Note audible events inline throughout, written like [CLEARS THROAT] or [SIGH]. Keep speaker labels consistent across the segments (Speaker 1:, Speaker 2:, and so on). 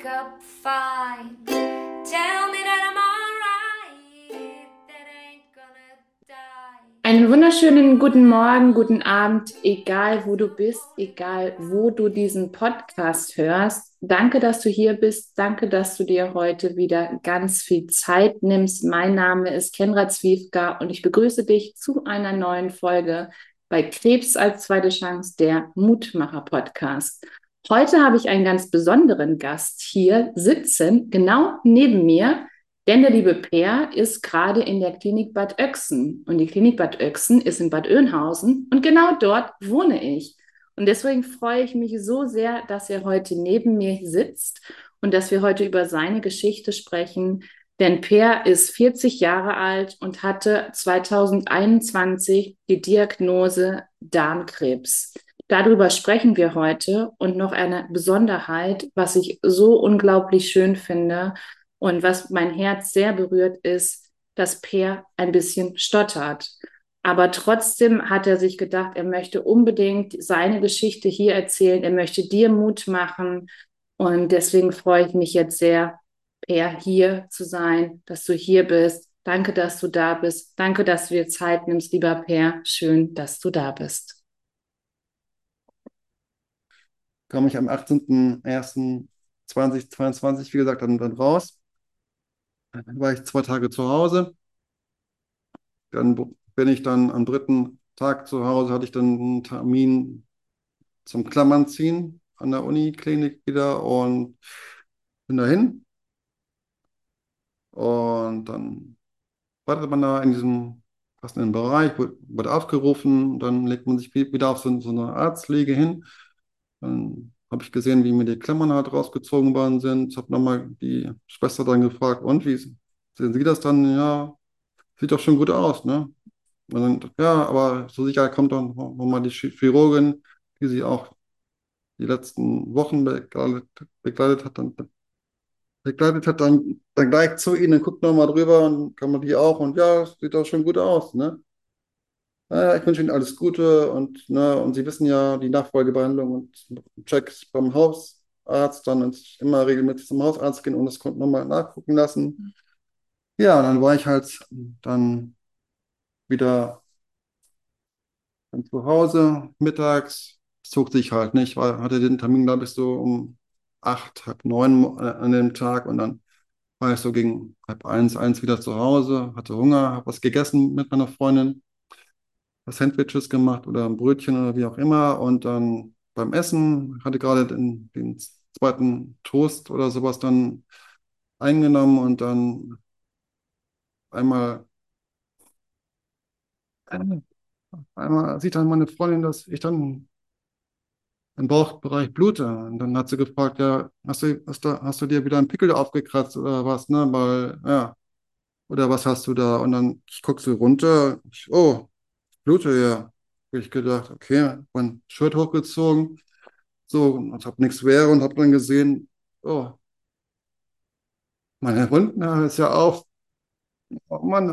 Speaker 1: wake up fine. Tell me that I'm alright, that ain't gonna die.
Speaker 2: Einen wunderschönen guten Morgen, guten Abend, egal wo du bist, egal wo du diesen Podcast hörst. Danke, dass du hier bist. Danke, dass du dir heute wieder ganz viel Zeit nimmst. Mein Name ist Kendra Zwiefka und ich begrüße dich zu einer neuen Folge bei Krebs als zweite Chance, der Mutmacher Podcast. Heute habe ich einen ganz besonderen Gast hier sitzen, genau neben mir, denn der liebe Peer ist gerade in der Klinik Bad Oechsen. Und die Klinik Bad Oechsen ist in Bad Oeynhausen und genau dort wohne ich. Und deswegen freue ich mich so sehr, dass er heute neben mir sitzt und dass wir heute über seine Geschichte sprechen. Denn Peer ist 40 Jahre alt und hatte 2021 die Diagnose Darmkrebs. Darüber sprechen wir heute und noch eine Besonderheit, was ich so unglaublich schön finde und was mein Herz sehr berührt ist, dass Peer ein bisschen stottert. Aber trotzdem hat er sich gedacht, er möchte unbedingt seine Geschichte hier erzählen. Er möchte dir Mut machen. Und deswegen freue ich mich jetzt sehr, Peer hier zu sein, dass du hier bist. Danke, dass du da bist. Danke, dass du dir Zeit nimmst, lieber Peer. Schön, dass du da bist.
Speaker 3: Kam ich am 18.01.2022, wie gesagt, dann, dann raus. Dann war ich zwei Tage zu Hause. Dann bin ich dann am dritten Tag zu Hause, hatte ich dann einen Termin zum Klammern ziehen an der Uniklinik wieder und bin dahin. Und dann wartet man da in diesem passenden Bereich, wird aufgerufen, dann legt man sich wieder auf so, so eine Arztliege hin. Dann habe ich gesehen, wie mir die Klammern halt rausgezogen worden sind. Ich habe nochmal die Schwester dann gefragt, und wie sehen Sie das dann? Ja, sieht doch schon gut aus, ne? Und dann, ja, aber zur Sicherheit kommt dann nochmal die Chirurgin, die sie auch die letzten Wochen begleitet, begleitet hat, dann begleitet hat, dann, dann gleich zu ihnen, guckt nochmal drüber und kann man die auch und ja, sieht doch schon gut aus, ne? Naja, ich wünsche Ihnen alles Gute und, ne, und Sie wissen ja, die Nachfolgebehandlung und Checks beim Hausarzt, dann immer regelmäßig zum Hausarzt gehen und das nochmal nachgucken lassen. Ja, und dann war ich halt dann wieder zu Hause mittags, zog sich halt nicht, weil hatte den Termin, glaube ich, so um acht, halb neun an dem Tag und dann war ich so gegen halb eins, eins wieder zu Hause, hatte Hunger, habe was gegessen mit meiner Freundin. Sandwiches gemacht oder ein Brötchen oder wie auch immer. Und dann beim Essen hatte gerade den, den zweiten Toast oder sowas dann eingenommen und dann einmal, einmal sieht dann meine Freundin, dass ich dann im Bauchbereich blute. Und dann hat sie gefragt, ja, hast du, hast du, hast du dir wieder einen Pickel aufgekratzt oder was, ne? Weil, ja, oder was hast du da? Und dann ich gucke so runter, ich, oh, blute ja. Habe ich gedacht, okay, mein Shirt hochgezogen, so, und habe nichts wäre und habe dann gesehen, oh, meine Wundnarbe ist ja auch, oh Mann,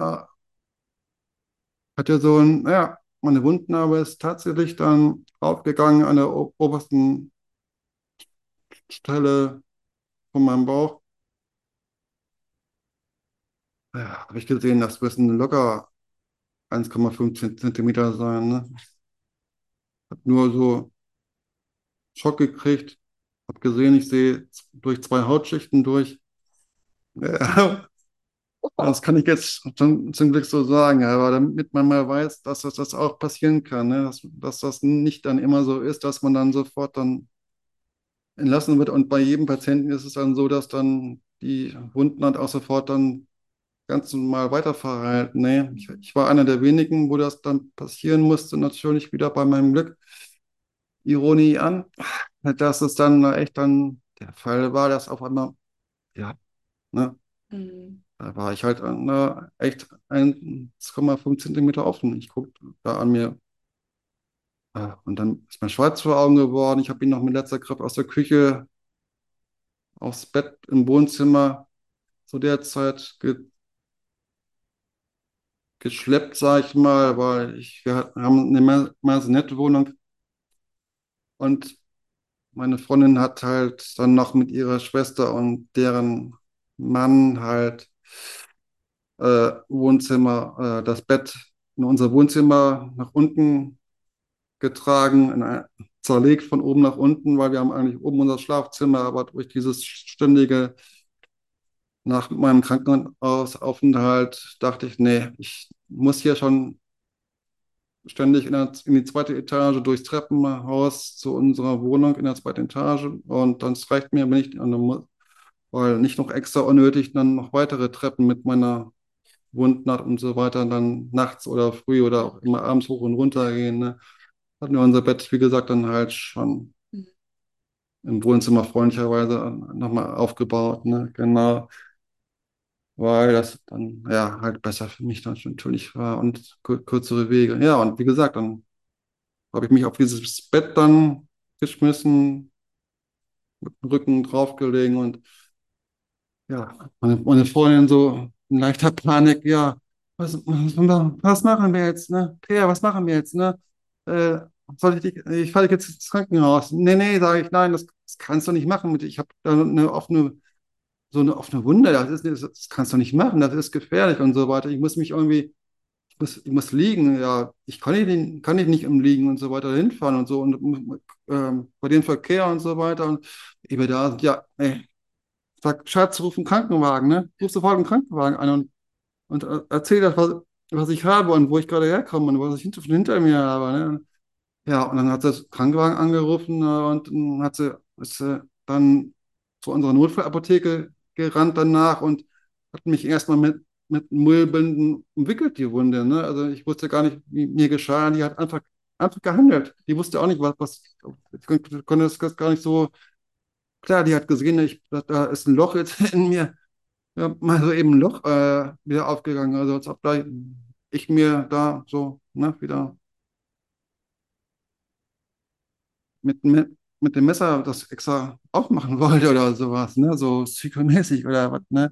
Speaker 3: hat ja so ein, ja, meine Wundnarbe ist tatsächlich dann aufgegangen an der obersten Stelle von meinem Bauch. Ja, habe ich gesehen, das müssen locker 1,5 Zentimeter sein. Ne? Hab nur so Schock gekriegt. Hab gesehen, ich sehe durch zwei Hautschichten durch. Ja, [LAUGHS] das kann ich jetzt zum, zum Glück so sagen, aber damit man mal weiß, dass das, das auch passieren kann, ne? dass, dass das nicht dann immer so ist, dass man dann sofort dann entlassen wird. Und bei jedem Patienten ist es dann so, dass dann die Wunden dann auch sofort dann ganz normal weiterverhalten. Nee, ich, ich, war einer der wenigen, wo das dann passieren musste, natürlich wieder bei meinem Glück. Ironie an, dass es dann echt dann der Fall war, dass auf einmal, ja, ne, mhm. da war ich halt na, echt 1,5 Zentimeter offen. Ich gucke da an mir. Und dann ist mir schwarz vor Augen geworden. Ich habe ihn noch mit letzter Kraft aus der Küche aufs Bett im Wohnzimmer zu der Zeit ge geschleppt, sag ich mal, weil ich, wir haben eine nette Wohnung und meine Freundin hat halt dann noch mit ihrer Schwester und deren Mann halt äh, Wohnzimmer, äh, das Bett in unser Wohnzimmer nach unten getragen, in ein, zerlegt von oben nach unten, weil wir haben eigentlich oben unser Schlafzimmer, aber durch dieses ständige nach meinem Krankenhausaufenthalt dachte ich, nee, ich muss hier schon ständig in, der, in die zweite Etage durchs Treppenhaus zu unserer Wohnung in der zweiten Etage und dann reicht mir, wenn ich, weil nicht noch extra unnötig dann noch weitere Treppen mit meiner Wundnacht und so weiter dann nachts oder früh oder auch immer abends hoch und runter gehen. Ne? Hatten wir unser Bett, wie gesagt, dann halt schon mhm. im Wohnzimmer freundlicherweise nochmal aufgebaut. Ne? Genau weil das dann ja halt besser für mich dann natürlich war und kürzere Wege. Ja, und wie gesagt, dann habe ich mich auf dieses Bett dann geschmissen, mit dem Rücken draufgelegen und ja, meine, meine Freundin so in leichter Panik, ja, was, was, machen wir jetzt, ne? Claire, was machen wir jetzt, ne? Äh, soll ich dich, ich fahre jetzt ins Krankenhaus. Nee, nee, sage ich, nein, das, das kannst du nicht machen. Ich habe da eine offene so eine offene Wunde, das, ist, das kannst du nicht machen, das ist gefährlich und so weiter. Ich muss mich irgendwie, ich muss, ich muss liegen, ja, ich kann nicht, kann ich nicht im Liegen und so weiter hinfahren und so und ähm, bei dem Verkehr und so weiter und über da, ja, ey, sag, Schatz, ruf einen Krankenwagen, ne? Ruf sofort einen Krankenwagen an und, und äh, erzähl das, was, was ich habe und wo ich gerade herkomme und was ich hinter, hinter mir habe, ne? Ja, und dann hat sie das Krankenwagen angerufen äh, und dann hat sie, ist, dann zu unserer Notfallapotheke gerannt danach und hat mich erstmal mit, mit Mullbinden umwickelt, die Wunde. Ne? Also ich wusste gar nicht, wie mir geschah. Die hat einfach, einfach gehandelt. Die wusste auch nicht, was, was ich konnte das gar nicht so. Klar, die hat gesehen, ich, da ist ein Loch jetzt [LAUGHS] in mir. Ja, mal so eben ein Loch äh, wieder aufgegangen. Also als ob da ich mir da so ne, wieder mit, mit, mit dem Messer das extra aufmachen [LAUGHS] wollte oder sowas, ne? So psychomäßig oder was, ne?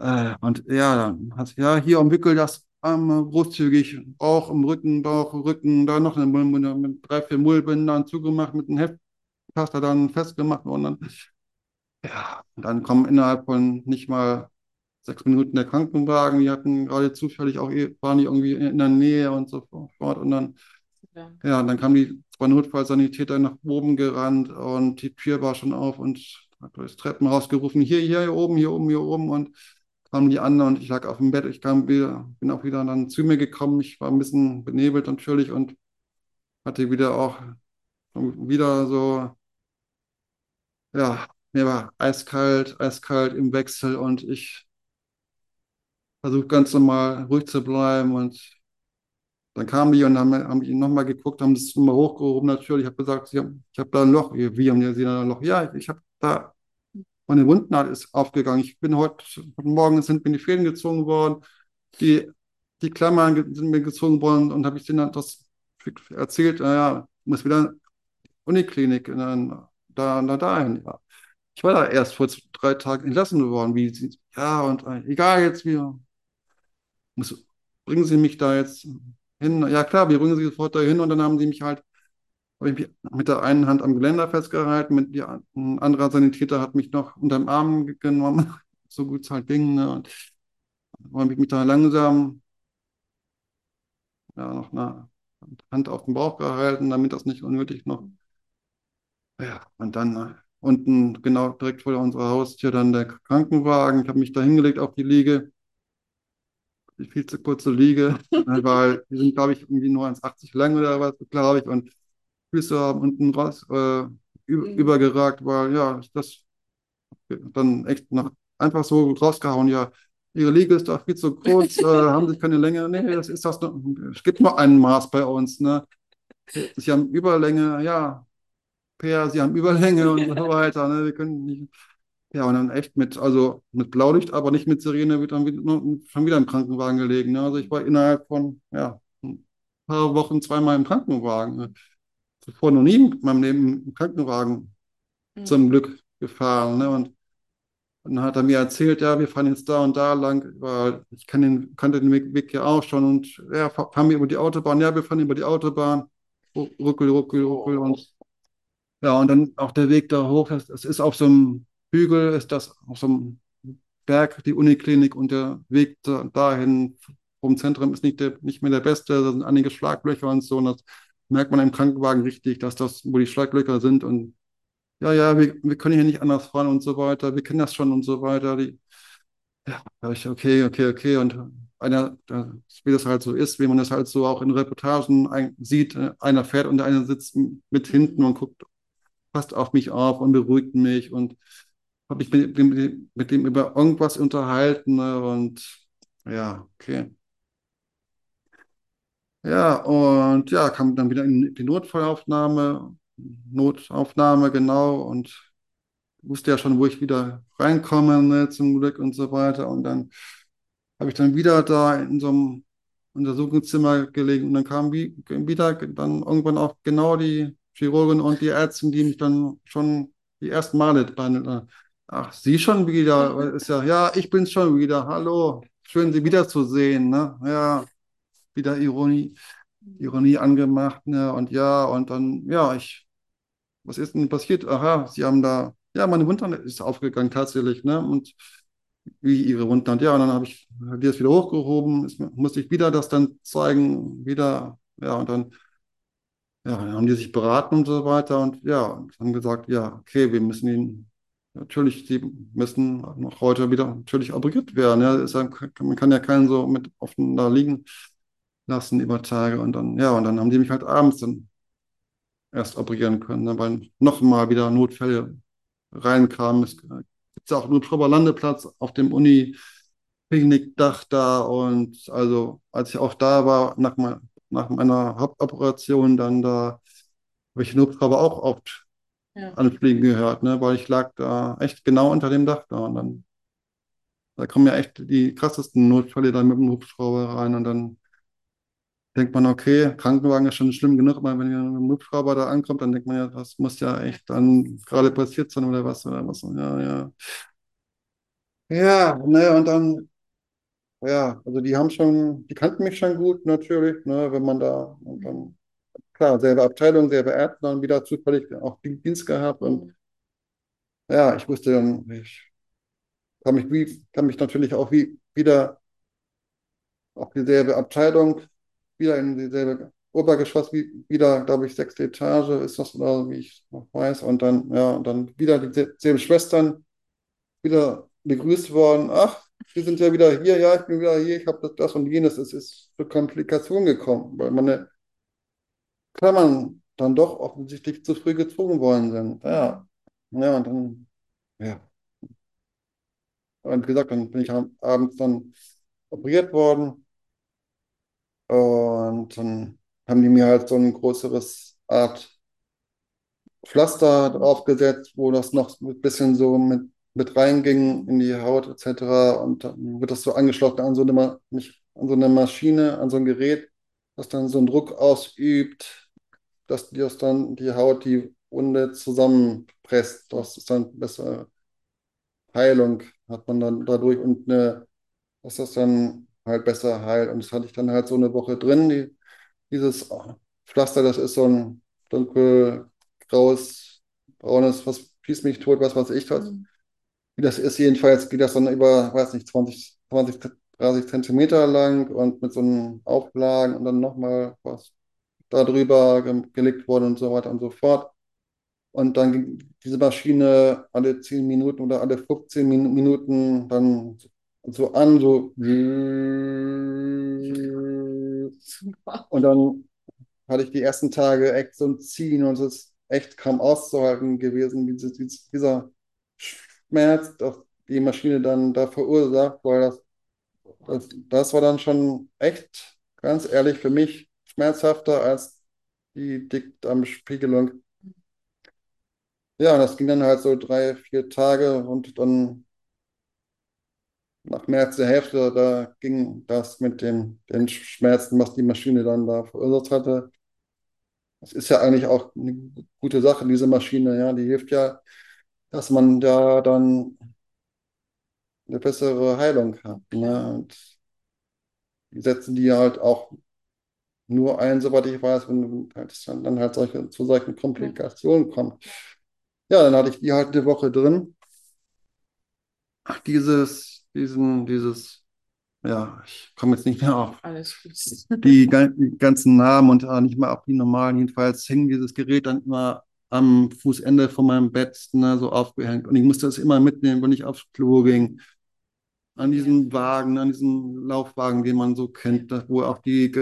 Speaker 3: Äh, und ja, dann hast ja, hier umwickelt das Arme großzügig, auch im Rücken, Bauch, Rücken, da noch eine Mullbinde mit drei, vier Mullbindern zugemacht, mit einem Heftpasta dann festgemacht und dann, ja, und dann kommen innerhalb von nicht mal sechs Minuten der Krankenwagen, die hatten gerade zufällig auch, waren die irgendwie in der Nähe und so fort und dann, ja, ja dann kamen die zwei Notfallsanitäter nach oben gerannt und die Tür war schon auf und hat durchs Treppenhaus gerufen, hier, hier, hier oben, hier oben, hier oben und kamen die anderen und ich lag auf dem Bett. Ich kam wieder, bin auch wieder dann zu mir gekommen. Ich war ein bisschen benebelt natürlich und hatte wieder auch wieder so, ja, mir war eiskalt, eiskalt im Wechsel und ich versuche ganz normal ruhig zu bleiben und dann kamen die und haben, haben die nochmal geguckt, haben das nochmal hochgehoben natürlich. Ich habe gesagt, ich habe hab da ein Loch. Wie haben die da ein Loch? Ja, ich, ich habe da, meine Wundnaht ist aufgegangen. Ich bin heute, heute Morgen sind mir die Fäden gezogen worden. Die, die Klammern sind mir gezogen worden und habe ich denen das erzählt, naja, muss wieder Uniklinik da, da, da dahin. Ja. Ich war da erst vor drei Tagen entlassen worden. Wie, ja, und äh, egal jetzt, wie, muss, bringen Sie mich da jetzt hin. Ja klar, wir bringen sie sofort dahin und dann haben sie mich halt, habe ich mich mit der einen Hand am Geländer festgehalten, mit die, ein anderer Sanitäter hat mich noch unter dem Arm genommen, [LAUGHS] so gut es halt ging. Ne? Und habe ich mich da langsam ja, noch eine Hand auf den Bauch gehalten, damit das nicht unnötig noch. Ja, und dann äh, unten genau direkt vor unserer Haustür dann der Krankenwagen. Ich habe mich da hingelegt auf die Liege viel zu kurze Liege, [LAUGHS] weil die sind, glaube ich, irgendwie nur 1,80 lang oder was, glaube ich, und Füße haben unten raus äh, über, mhm. übergeragt, weil ja, das dann echt nach, einfach so rausgehauen, ja, ihre Liege ist doch viel zu kurz, äh, [LAUGHS] haben sich keine Länge. Nee, das ist das es gibt nur ein Maß bei uns, ne? Sie haben Überlänge, ja, Per, sie haben Überlänge und so weiter, ne? Wir können nicht. Ja, und dann echt mit, also mit Blaulicht, aber nicht mit Sirene, wird dann wieder, schon wieder im Krankenwagen gelegen. Ne? Also ich war innerhalb von, ja, ein paar Wochen zweimal im Krankenwagen. Ne? Zuvor noch nie in meinem Leben im Krankenwagen mhm. zum Glück gefahren. Ne? Und, und dann hat er mir erzählt, ja, wir fahren jetzt da und da lang, weil ich kann den, kannte den Weg, Weg ja auch schon. Und ja, fahren wir über die Autobahn, ja, wir fahren über die Autobahn, ruckel, ruckel, ruckel. Und Ja, und dann auch der Weg da hoch, das, das ist auf so einem Hügel, ist das auf so einem Berg, die Uniklinik und der Weg da, dahin vom Zentrum ist nicht, der, nicht mehr der beste, da sind einige Schlaglöcher und so. Und das merkt man im Krankenwagen richtig, dass das, wo die Schlaglöcher sind. Und ja, ja, wir, wir können hier nicht anders fahren und so weiter, wir kennen das schon und so weiter. Die, ja, ich, okay, okay, okay. Und einer, wie das halt so ist, wie man das halt so auch in Reportagen ein, sieht, äh, einer fährt und einer sitzt mit hinten und guckt, passt auf mich auf und beruhigt mich. Und habe ich mit dem, mit dem über irgendwas unterhalten ne, und ja, okay. Ja, und ja, kam dann wieder in die Notfallaufnahme, Notaufnahme, genau, und wusste ja schon, wo ich wieder reinkomme, ne, zum Glück und so weiter. Und dann habe ich dann wieder da in so einem Untersuchungszimmer gelegen und dann kam wie, wieder dann irgendwann auch genau die Chirurgin und die Ärztin, die mich dann schon die ersten Male behandelt haben. Ach, Sie schon wieder? Ist ja, ja, ich bin's schon wieder. Hallo, schön Sie wiederzusehen. Ne? Ja, wieder Ironie, Ironie angemacht. Ne? Und ja, und dann, ja, ich, was ist denn passiert? Aha, Sie haben da, ja, meine Wundern ist aufgegangen tatsächlich. Ne? Und wie Ihre Wundern. Ja, und dann habe ich die das wieder hochgehoben, ist, musste ich wieder das dann zeigen, wieder, ja, und dann, ja, dann haben die sich beraten und so weiter und ja, und haben gesagt, ja, okay, wir müssen ihn Natürlich, die müssen noch heute wieder natürlich operiert werden. Ja. Man kann ja keinen so mit offen da liegen lassen über Tage. Und dann, ja, und dann haben die mich halt abends dann erst operieren können, ne, weil nochmal wieder Notfälle reinkamen. Es gibt ja auch nur Landeplatz auf dem Uni-Klinikdach da. Und also, als ich auch da war, nach, nach meiner Hauptoperation, dann da habe ich den Hubschrauber auch oft ja. anfliegen gehört, ne? weil ich lag da echt genau unter dem Dach da und dann da kommen ja echt die krassesten Notfälle dann mit dem Hubschrauber rein und dann denkt man, okay, Krankenwagen ist schon schlimm genug, aber wenn ein Hubschrauber da ankommt, dann denkt man ja, das muss ja echt dann gerade passiert sein oder was oder was. Ja, ja. Ja, ne, und dann, ja, also die haben schon, die kannten mich schon gut natürlich, ne, wenn man da, und dann klar, selbe Abteilung, selbe Ärzte, dann wieder zufällig auch Dienst gehabt und ja, ich wusste dann, ich kann mich, wie, kann mich natürlich auch wie, wieder auf dieselbe Abteilung, wieder in dieselbe Obergeschoss, wie, wieder, glaube ich, sechste Etage ist das, oder wie ich noch weiß, und dann, ja, und dann wieder dieselben Schwestern, wieder begrüßt worden, ach, Sie sind ja wieder hier, ja, ich bin wieder hier, ich habe das, das und jenes, es ist zu Komplikationen gekommen, weil meine Klammern dann doch offensichtlich zu früh gezwungen worden sind. Ja, ja, und dann, ja. Und wie gesagt, dann bin ich abends dann operiert worden und dann haben die mir halt so ein größeres Art Pflaster draufgesetzt, wo das noch ein bisschen so mit, mit reinging in die Haut etc. Und dann wird das so angeschlossen an so eine, an so eine Maschine, an so ein Gerät, das dann so einen Druck ausübt dass die das dann die Haut die Wunde zusammenpresst. Das ist dann bessere Heilung, hat man dann dadurch und eine, dass das dann halt besser heilt. Und das hatte ich dann halt so eine Woche drin. Die, dieses Pflaster, das ist so ein dunkelgraues, braunes, was schießt mich tot, was weiß ich was. Mhm. Wie das ist, jedenfalls geht das dann über, weiß nicht, 20, 20, 30 Zentimeter lang und mit so einem Auflagen und dann nochmal was darüber ge gelegt worden und so weiter und so fort. Und dann ging diese Maschine alle 10 Minuten oder alle 15 Min Minuten dann so an, so. Und dann hatte ich die ersten Tage echt so ein Ziehen und es ist echt kaum auszuhalten gewesen, dieses, dieser Schmerz, dass die Maschine dann da verursacht, weil das, das, das war dann schon echt, ganz ehrlich, für mich schmerzhafter als die Dickdarmspiegelung. Ja, das ging dann halt so drei, vier Tage und dann nach März der Hälfte, da ging das mit dem, den Schmerzen, was die Maschine dann da verursacht hatte. Das ist ja eigentlich auch eine gute Sache, diese Maschine, ja, die hilft ja, dass man da dann eine bessere Heilung hat. Ne? Und die setzen die halt auch nur ein, soweit ich weiß, wenn es dann, dann halt solche, zu solchen Komplikationen kommt. Ja, dann hatte ich die halt eine Woche drin. Ach, dieses, diesen, dieses, ja, ich komme jetzt nicht mehr auf
Speaker 2: Alles gut. [LAUGHS]
Speaker 3: die, die ganzen Namen und auch nicht mal auf die normalen. Jedenfalls hing dieses Gerät dann immer am Fußende von meinem Bett, ne, so aufgehängt. Und ich musste es immer mitnehmen, wenn ich aufs Klo ging. An diesem Wagen, an diesem Laufwagen, den man so kennt, wo auch die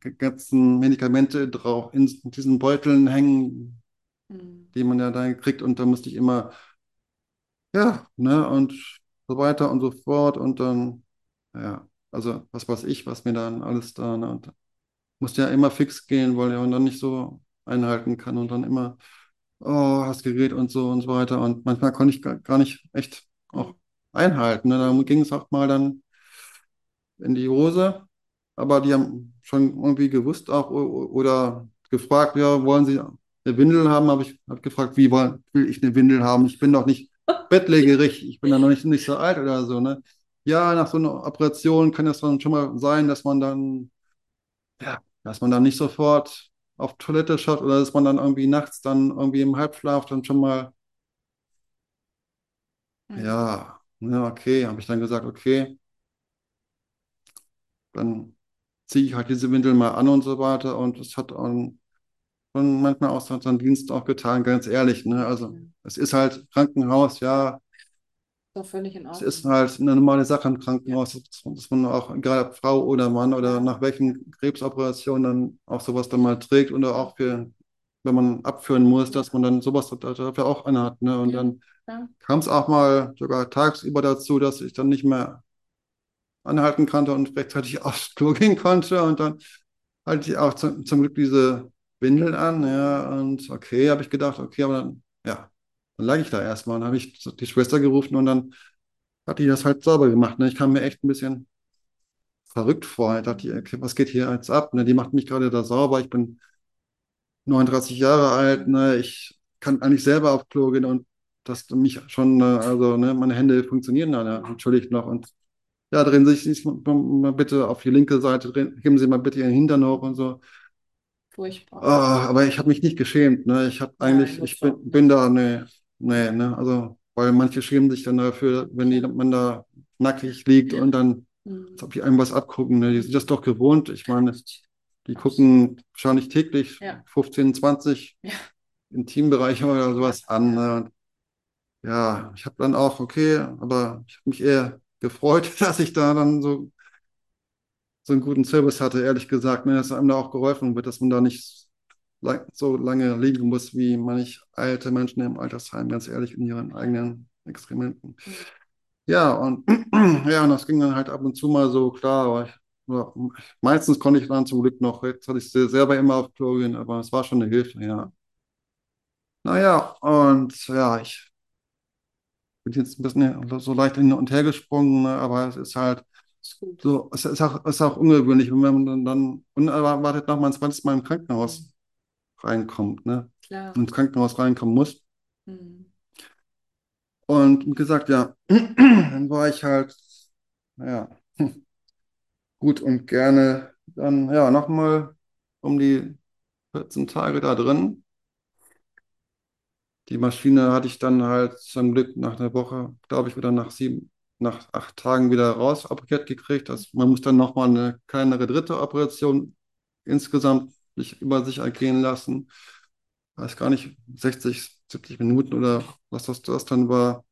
Speaker 3: ganzen Medikamente drauf in diesen Beuteln hängen,
Speaker 2: Mhm.
Speaker 3: die man ja dann kriegt. Und da musste ich immer, ja, ne, und so weiter und so fort. Und dann, ja, also was weiß ich, was mir dann alles da, ne, und musste ja immer fix gehen, weil er dann nicht so einhalten kann und dann immer, oh, das Gerät und so und so weiter. Und manchmal konnte ich gar, gar nicht echt auch einhalten. Ne? Da ging es auch mal dann in die Hose. Aber die haben schon irgendwie gewusst auch oder gefragt, ja, wollen Sie eine Windel haben? Habe ich hab gefragt, wie will ich eine Windel haben? Ich bin doch nicht [LAUGHS] bettlägerig, ich bin ja noch nicht, nicht so alt oder so, ne? Ja, nach so einer Operation kann es dann schon mal sein, dass man dann ja, dass man dann nicht sofort auf Toilette schaut oder dass man dann irgendwie nachts dann irgendwie im Halbschlaf dann schon mal,
Speaker 2: Mhm.
Speaker 3: ja, ja, okay, habe ich dann gesagt, okay, dann ziehe ich halt diese Windel mal an und so weiter und es hat schon manchmal auch seinen Dienst auch getan, ganz ehrlich, ne? Also es ist halt Krankenhaus, ja,
Speaker 2: Doch völlig in
Speaker 3: es
Speaker 2: Ordnung.
Speaker 3: ist halt eine normale Sache im Krankenhaus, dass, dass man auch, egal ob Frau oder Mann oder nach welchen Krebsoperationen dann auch sowas dann mal trägt oder auch für, wenn man abführen muss, dass man dann sowas dafür auch anhat, ne? Und
Speaker 2: Ja.
Speaker 3: dann
Speaker 2: Ja.
Speaker 3: kam es auch mal sogar tagsüber dazu, dass ich dann nicht mehr anhalten konnte und rechtzeitig [LAUGHS] aufs Klo gehen konnte. Und dann hatte ich auch zum, zum Glück diese Windeln an, ja, und okay, habe ich gedacht, okay, aber dann, ja, dann lag ich da erstmal. Dann habe ich die Schwester gerufen und dann hat die das halt sauber gemacht. Ne? Ich kam mir echt ein bisschen verrückt vor. Ich dachte, okay, was geht hier jetzt ab? Ne? Die macht mich gerade da sauber. Ich bin 39 Jahre alt, ne? Ich kann eigentlich selber auf Klo gehen und das mich schon, äh, also ne, meine Hände funktionieren dann ja, natürlich noch. Und ja, drehen Sie sich mal, bitte auf die linke Seite, drehen, heben Sie mal bitte Ihren Hintern hoch und so.
Speaker 2: Furchtbar.
Speaker 3: Ah, aber ich habe mich nicht geschämt, ne? Ich habe eigentlich,
Speaker 2: Nein,
Speaker 3: ich bin, bin da, ne, ne, ne, also, weil manche schämen sich dann dafür, wenn die, man da nackig liegt und dann,
Speaker 2: Mhm.
Speaker 3: als ob die einem was abgucken, ne? Die sind das doch gewohnt. Ich meine, die gucken wahrscheinlich täglich
Speaker 2: Ja.
Speaker 3: 15, 20
Speaker 2: Ja.
Speaker 3: Intimbereiche oder sowas an. Ne? Ja, ich habe dann auch, okay, aber ich habe mich eher gefreut, [LAUGHS] dass ich da dann so, so einen guten Service hatte, ehrlich gesagt, ne? Dass einem da auch geholfen wird, dass man da nicht so lange liegen muss, wie manch alte Menschen im Altersheim, ganz ehrlich, in ihren eigenen Exkrementen. Ja, und [CLEARS THROAT] ja, und das ging dann halt ab und zu mal so, klar, aber ich, meistens konnte ich dann zum Glück noch, jetzt hatte ich se- selber immer auf Klo aber es war schon eine Hilfe, ja. Naja, und ja, ich bin jetzt ein bisschen so leicht hin und her gesprungen, ne, aber es ist halt so, es ist auch, ist auch ungewöhnlich, wenn man dann, unerwartet noch mal ein zweites Mal im Krankenhaus reinkommt, ne,
Speaker 2: Klar.
Speaker 3: ins Krankenhaus reinkommen muss.
Speaker 2: Mhm.
Speaker 3: Und wie gesagt, ja, [CLEARS THROAT] dann war ich halt, ja, [LAUGHS] gut und gerne dann, ja, nochmal um die 14 Tage da drin. Die Maschine hatte ich dann halt zum Glück nach einer Woche, glaube ich, wieder nach sieben, nach acht Tagen wieder raus operiert gekriegt. Das, man muss dann nochmal eine kleinere dritte Operation insgesamt sich über sich ergehen lassen. Weiß gar nicht, 60, 70 Minuten oder was das, das dann war.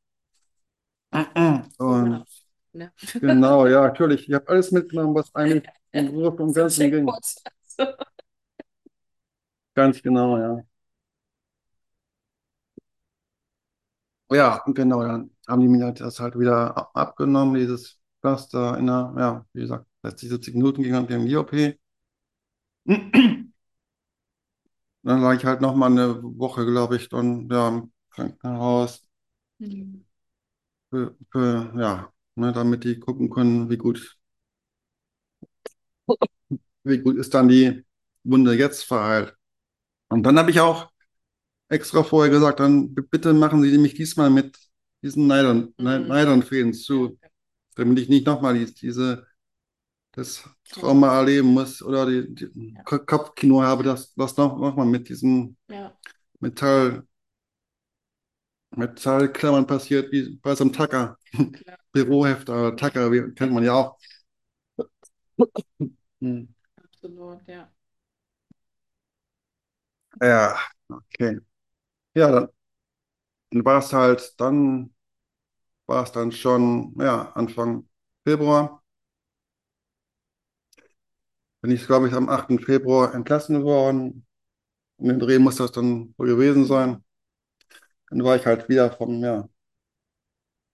Speaker 3: Und
Speaker 2: Ne?
Speaker 3: genau, ja, natürlich. Ich habe alles mitgenommen, was eigentlich [LAUGHS] im Großen und Ganzen ging. [LAUGHS] Ganz genau, ja. Ja, und genau, dann haben die mir das halt wieder ab- abgenommen, dieses Pflaster in der, ja, wie gesagt, 60, 70 Minuten ging dann gegen die OP. Dann lag ich halt noch mal eine Woche, glaube ich, dann ja, im Krankenhaus
Speaker 2: Mhm.
Speaker 3: für, für ja, ne, damit die gucken können, wie gut, [LAUGHS] wie gut ist dann die Wunde jetzt verheilt. Und dann habe ich auch extra vorher gesagt, dann bitte machen Sie mich diesmal mit diesen Nylon, Ny-
Speaker 2: Mhm.
Speaker 3: Nylonfäden zu, damit ich nicht nochmal die, diese das Trauma erleben muss oder die, die
Speaker 2: Ja.
Speaker 3: Ko- Kopfkino habe, das, das noch, noch mal mit diesen
Speaker 2: Ja.
Speaker 3: Metall, Metallklammern passiert, wie bei so einem Tacker,
Speaker 2: Klar. [LAUGHS]
Speaker 3: Bürohefter oder Tacker, wie, kennt man ja auch. Hm.
Speaker 2: Absolut, ja.
Speaker 3: Ja, okay. Ja, dann, war es halt, dann war es dann schon, ja, Anfang Februar. Bin ich, glaube ich, am 8. Februar entlassen worden. In den Dreh muss das dann so gewesen sein. Dann war ich halt wieder vom, ja,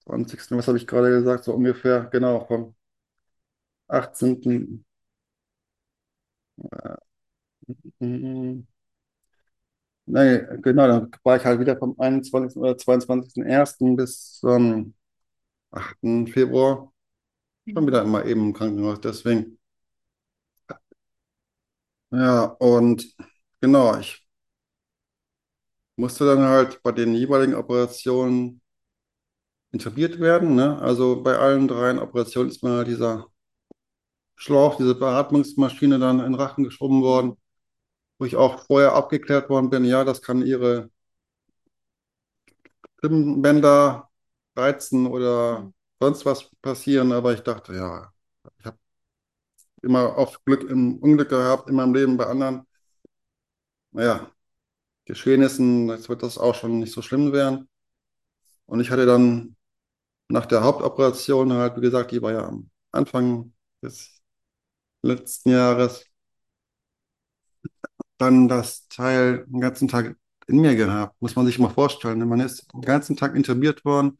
Speaker 3: 20. Was habe ich gerade gesagt? So ungefähr, genau, vom 18. mm, Nee, genau, dann war ich halt wieder vom 21. oder 22.01. bis zum 8. Februar schon wieder immer eben im Krankenhaus. Deswegen, ja, und genau, ich musste dann halt bei den jeweiligen Operationen intubiert werden, ne? Also bei allen dreien Operationen ist mir dieser Schlauch, diese Beatmungsmaschine dann in den Rachen geschoben worden, wo ich auch vorher abgeklärt worden bin, ja, das kann ihre Stimmbänder reizen oder sonst was passieren, aber ich dachte, ja, ich habe immer oft Glück im Unglück gehabt in meinem Leben bei anderen, naja, Geschehnissen, jetzt wird das auch schon nicht so schlimm werden. Und ich hatte dann nach der Hauptoperation halt, wie gesagt, die war ja am Anfang des letzten Jahres, dann das Teil den ganzen Tag in mir gehabt. Muss man sich mal vorstellen. Man ist den ganzen Tag intubiert worden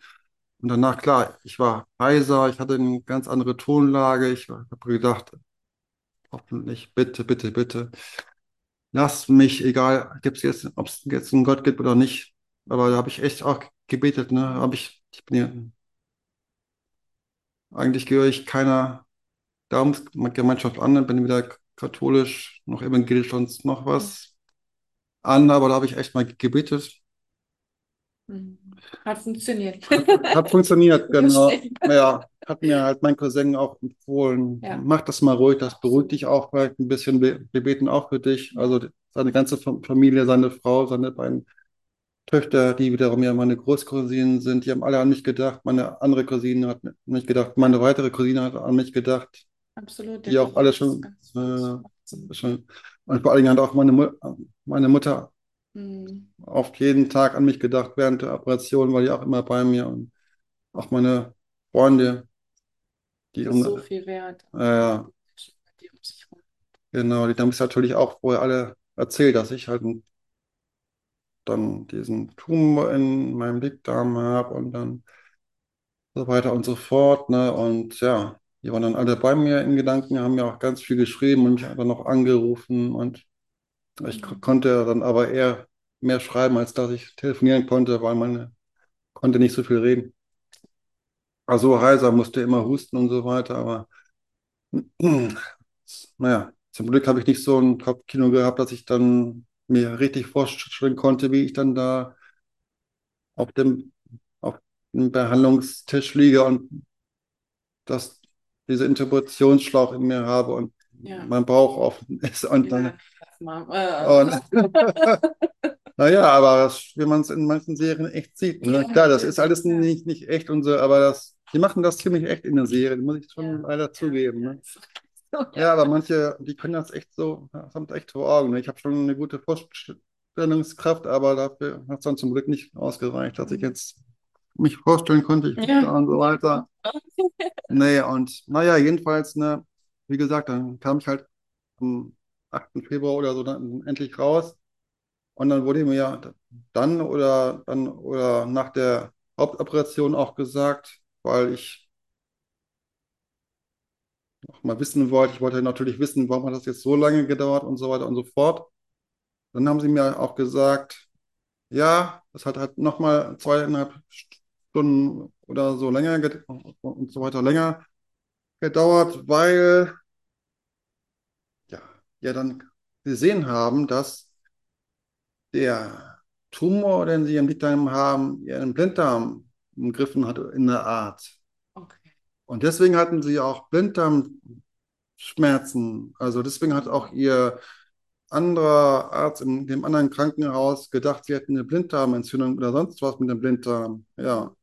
Speaker 3: und danach, klar, ich war heiser, ich hatte eine ganz andere Tonlage. Ich habe gedacht, hoffentlich, bitte, bitte, bitte, lass mich, egal, jetzt, ob es jetzt einen Gott gibt oder nicht. Aber da habe ich echt auch gebetet, ne? Habe ich, ich bin ja, eigentlich gehöre ich keiner Glaubensgemeinschaft an, bin wieder katholisch, noch evangelisch, sonst noch was an, aber da habe ich echt mal gebetet.
Speaker 2: Mhm. Hat funktioniert.
Speaker 3: Hat funktioniert, [LAUGHS] genau. Ja, hat mir halt mein Cousin auch empfohlen.
Speaker 2: Ja.
Speaker 3: Mach das mal ruhig, das beruhigt dich auch vielleicht ein bisschen. Wir, beten auch für dich. Also seine ganze Fam- Familie, seine Frau, seine beiden Töchter, die wiederum ja meine Großcousinen sind, die haben alle an mich gedacht. Meine andere Cousine hat an mich gedacht. Meine weitere Cousine hat an mich gedacht.
Speaker 2: Absolut.
Speaker 3: Die auch alle schon, äh, schon und vor allen Dingen hat auch meine, Mu meine Mutter
Speaker 2: Mhm.
Speaker 3: auf jeden Tag an mich gedacht während der Operation, war die auch immer bei mir und auch meine Freunde, die
Speaker 2: Das
Speaker 3: um,
Speaker 2: ist so viel wert.
Speaker 3: äh, ja,
Speaker 2: Die um sich rum.
Speaker 3: genau, die haben es natürlich auch vorher alle erzählt, dass ich halt dann diesen Tumor in meinem Dickdarm habe und dann so weiter und so fort, ne? Und ja, die waren dann alle bei mir in Gedanken, haben mir auch ganz viel geschrieben und mich einfach noch angerufen und ich ko- konnte dann aber eher mehr schreiben, als dass ich telefonieren konnte, weil man konnte nicht so viel reden. Also heiser musste immer husten und so weiter, aber [CLEARS THROAT] naja, zum Glück habe ich nicht so ein Kopfkino gehabt, dass ich dann mir richtig vorstellen konnte, wie ich dann da auf dem, auf dem Behandlungstisch liege und dass diese Intubationsschlauch in mir habe und
Speaker 2: Ja.
Speaker 3: mein Bauch offen [LAUGHS] ist und
Speaker 2: Ja,
Speaker 3: dann
Speaker 2: mal.
Speaker 3: und [LAUGHS] naja, aber das, wie man es in manchen Serien echt sieht. Ne?
Speaker 2: Ja,
Speaker 3: Klar, das ist alles nicht, nicht echt und so, aber das, die machen das ziemlich echt in der Serie, muss ich schon leider zugeben. Ne?
Speaker 2: Ja.
Speaker 3: Aber manche, die können das echt so, das haben das echt vor Augen. Ne? Ich habe schon eine gute Vorstellungskraft, aber dafür hat es dann zum Glück nicht ausgereicht, dass ich jetzt mich vorstellen konnte, ich
Speaker 2: Ja.
Speaker 3: und so weiter. [LAUGHS] Nee, und naja, jedenfalls, ne, wie gesagt, dann kam ich halt am 8. Februar oder so dann endlich raus. Und dann wurde mir ja dann oder dann oder nach der Hauptoperation auch gesagt, weil ich noch mal wissen wollte, ich wollte natürlich wissen, warum hat das jetzt so lange gedauert und so weiter und so fort. Dann haben sie mir auch gesagt, ja, das hat halt noch mal zweieinhalb Stunden oder so länger und so weiter länger gedauert, weil ja, ja dann gesehen haben, dass der Tumor, den sie im Dickdarm haben, ihren Blinddarm umgriffen hat in der Art.
Speaker 2: Okay.
Speaker 3: Und deswegen hatten sie auch Blinddarm Schmerzen. Also deswegen hat auch ihr anderer Arzt in dem anderen Krankenhaus gedacht, sie hätten eine Blinddarmentzündung oder sonst was mit dem Blinddarm. Ja.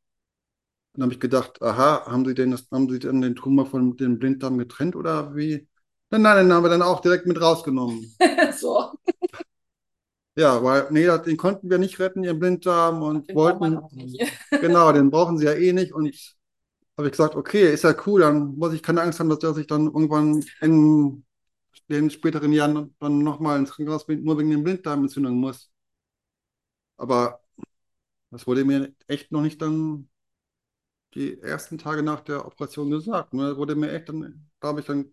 Speaker 3: Dann habe ich gedacht, aha, haben Sie denn das, haben Sie denn den Tumor von dem Blinddarm getrennt oder wie? Nein, nein, den haben wir dann auch direkt mit rausgenommen. [LAUGHS]
Speaker 2: So.
Speaker 3: Ja, weil, nee, den konnten wir nicht retten, ihren Blinddarm und
Speaker 2: Den
Speaker 3: wollten, [LAUGHS] genau, den brauchen sie ja eh nicht und habe ich gesagt, okay, ist ja cool, dann muss ich keine Angst haben, dass, dass ich dann irgendwann in den späteren Jahren dann nochmal ins Krankenhaus bin, nur wegen den Blinddarmentzündung muss. Aber das wurde mir echt noch nicht dann die ersten Tage nach der Operation gesagt. Ne? Wurde mir echt dann, da habe ich dann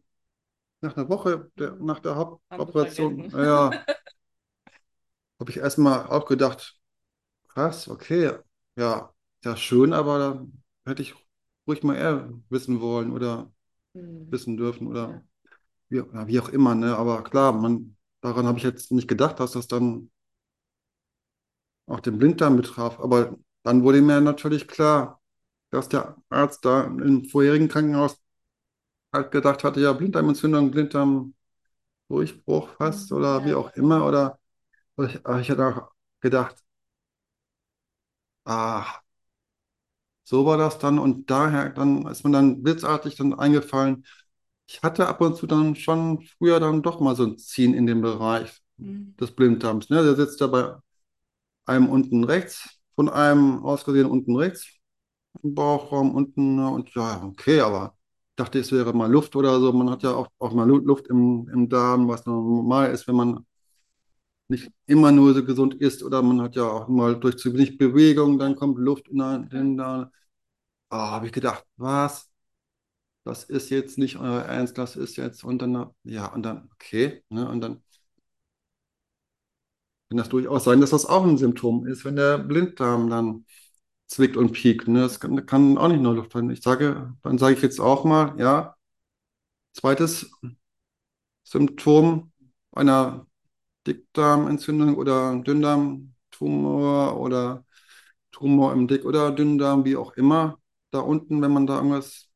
Speaker 3: nach einer Woche der, nach der Hauptoperation, ja, [LAUGHS] habe ich erstmal auch gedacht, krass, okay, ja, ja schön, aber da hätte ich ruhig mal eher wissen wollen oder
Speaker 2: Hm.
Speaker 3: wissen dürfen oder
Speaker 2: Ja.
Speaker 3: wie, ja, wie auch immer, ne? Aber klar, man, daran habe ich jetzt nicht gedacht, dass das dann auch den Blinddarm betraf. Aber dann wurde mir natürlich klar, dass der Arzt da im vorherigen Krankenhaus halt gedacht hatte, ja, Blinddarmentzündung, Blinddarmdurchbruch fast oder wie
Speaker 2: Ja.
Speaker 3: auch immer. Oder oder ich, ich hatte auch gedacht, ah, so war das dann. Und daher dann ist mir dann blitzartig dann eingefallen, ich hatte ab und zu dann schon früher dann doch mal so ein Ziehen in dem Bereich
Speaker 2: Hm.
Speaker 3: des Blinddarms. Ne? Der sitzt da bei einem unten rechts, von einem aus Versehen unten rechts im Bauchraum unten. ne? Und ja, okay, aber dachte, es wäre mal Luft oder so. Man hat ja auch, auch mal Lu- Luft im, im Darm, was normal ist, wenn man nicht immer nur so gesund isst oder man hat ja auch mal durch zu wenig Bewegung, dann kommt Luft in den Darm. Ah, habe ich gedacht, was? Das ist jetzt nicht euer Ernst, das ist jetzt und dann, ja, und dann, okay, ne, und dann kann das durchaus sein, dass das auch ein Symptom ist, wenn der Blinddarm dann zwickt und piekt. Ne? Das kann, kann auch nicht nur Luft sein. Ich sage, dann sage ich jetzt auch mal, ja, zweites Symptom einer Dickdarmentzündung oder Dünndarmtumor oder Tumor im Dick- oder Dünndarm, wie auch immer, da unten, wenn man da irgendwas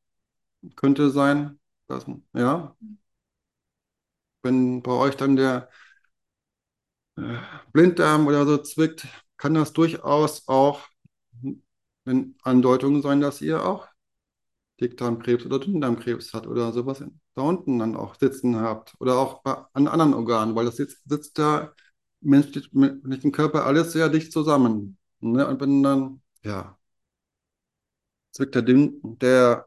Speaker 3: könnte sein. Das, ja, wenn bei euch dann der äh, Blinddarm oder so zwickt, kann das durchaus auch eine Andeutung sein, dass ihr auch Dickdarmkrebs oder Dünndarmkrebs hat oder sowas da unten dann auch sitzen habt oder auch bei, an anderen Organen, weil das sitzt, sitzt da menschlich- menschlichen Körper alles sehr dicht zusammen. Ne? Und wenn dann, ja, zwickt der Dünn, der,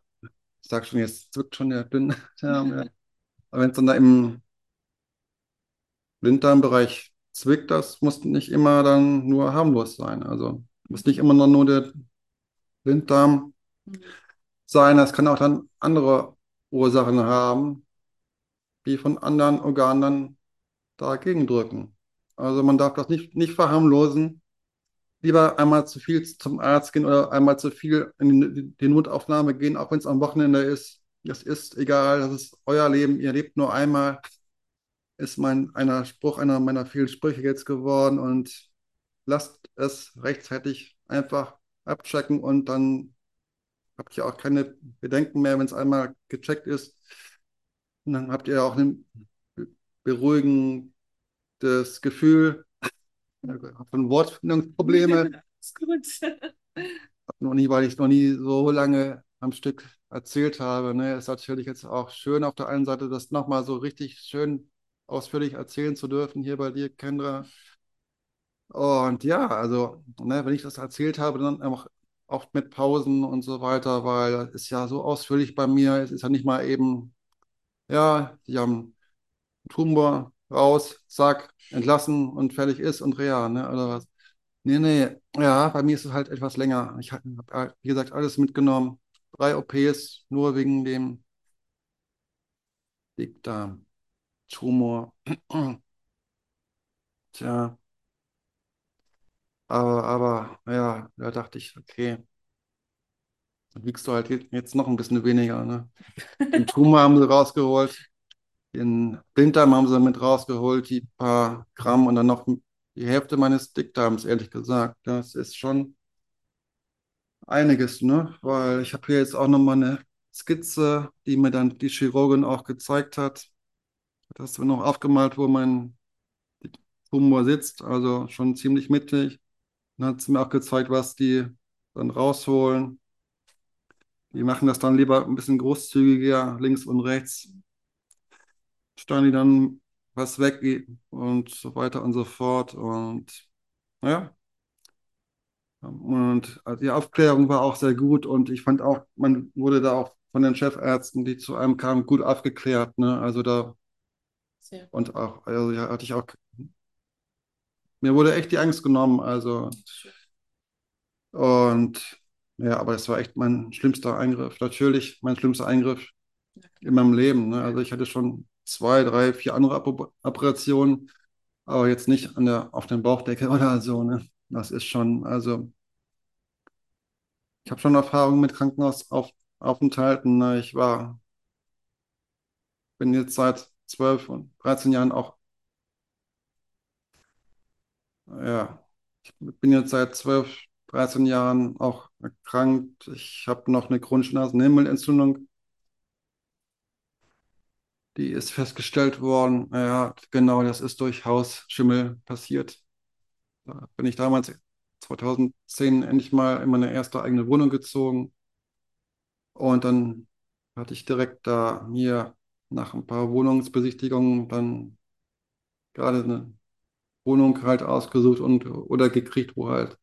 Speaker 3: ich sag schon jetzt, zwickt schon der Dünndarm, ja. [LAUGHS] Aber wenn es dann da im Blinddarmbereich zwickt, das muss nicht immer dann nur harmlos sein. Also muss nicht immer nur der Blinddarm
Speaker 2: Hm.
Speaker 3: sein, das kann auch dann andere Ursachen haben, die von anderen Organen dann dagegen drücken. Also man darf das nicht, nicht verharmlosen. Lieber einmal zu viel zum Arzt gehen oder einmal zu viel in die, die Notaufnahme gehen, auch wenn es am Wochenende ist. Das ist egal, das ist euer Leben, ihr lebt nur einmal. Ist mein einer Spruch, einer meiner vielen Sprüche jetzt geworden und lasst es rechtzeitig einfach abchecken und dann habt ihr auch keine Bedenken mehr, wenn es einmal gecheckt ist. Und dann habt ihr auch ein be- beruhigendes Gefühl. Schon Wortfindungsprobleme. [LAUGHS]
Speaker 2: Ist gut.
Speaker 3: Noch nie, weil ich noch nie so lange am Stück erzählt habe. Ne, ist natürlich jetzt auch schön auf der einen Seite, das nochmal so richtig schön ausführlich erzählen zu dürfen hier bei dir, Kendra. Und ja, also, ne, wenn ich das erzählt habe, dann auch oft mit Pausen und so weiter, weil das ist ja so ausführlich bei mir. Es ist ja nicht mal eben, ja, die haben Tumor raus, zack, entlassen und fertig ist und real, ne, oder was? Nee, nee, ja, bei mir ist es halt etwas länger. Ich habe, wie gesagt, alles mitgenommen. Drei OPs, nur wegen dem Dickdarm-Tumor. [CLEARS THROAT] Tja, aber, aber, ja, da dachte ich, okay, dann wiegst du halt jetzt noch ein bisschen weniger, ne? Den [LAUGHS] Tumor haben sie rausgeholt, den Blinddarm haben sie mit rausgeholt, die paar Gramm und dann noch die Hälfte meines Dickdarms, ehrlich gesagt. Das ist schon einiges, ne? Weil ich habe hier jetzt auch nochmal eine Skizze, die mir dann die Chirurgin auch gezeigt hat. Das ist noch aufgemalt, wo mein Tumor sitzt, also schon ziemlich mittig. Dann hat sie mir auch gezeigt, was die dann rausholen. Die machen das dann lieber ein bisschen großzügiger, links und rechts. Steuern die dann was weg und so weiter und so fort. Und naja. Und also die Aufklärung war auch sehr gut und ich fand auch, man wurde da auch von den Chefärzten, die zu einem kamen, gut aufgeklärt. Ne? Also da
Speaker 2: Sehr
Speaker 3: und auch, also hatte ich auch, mir wurde echt die Angst genommen. Also und ja, aber das war echt mein schlimmster Eingriff. Natürlich mein schlimmster Eingriff in meinem Leben. Ne? Also ich hatte schon zwei, drei, vier andere Op Operationen, aber jetzt nicht an der, auf den Bauchdecke [LAUGHS] oder so. Ne? Das ist schon, also ich habe schon Erfahrung mit Krankenhausaufenthalten. Ne? Ich war, bin jetzt seit 12 und 13 Jahren auch, ja, ich bin jetzt seit 12, 13 Jahren auch erkrankt. Ich habe noch eine chronische Nasenhimmelentzündung. Die ist festgestellt worden. Ja, genau, das ist durch Hausschimmel passiert. Da bin ich damals 2010 endlich mal in meine erste eigene Wohnung gezogen. Und dann hatte ich direkt da mir nach ein paar Wohnungsbesichtigungen dann gerade eine Wohnung halt ausgesucht und oder gekriegt, wo halt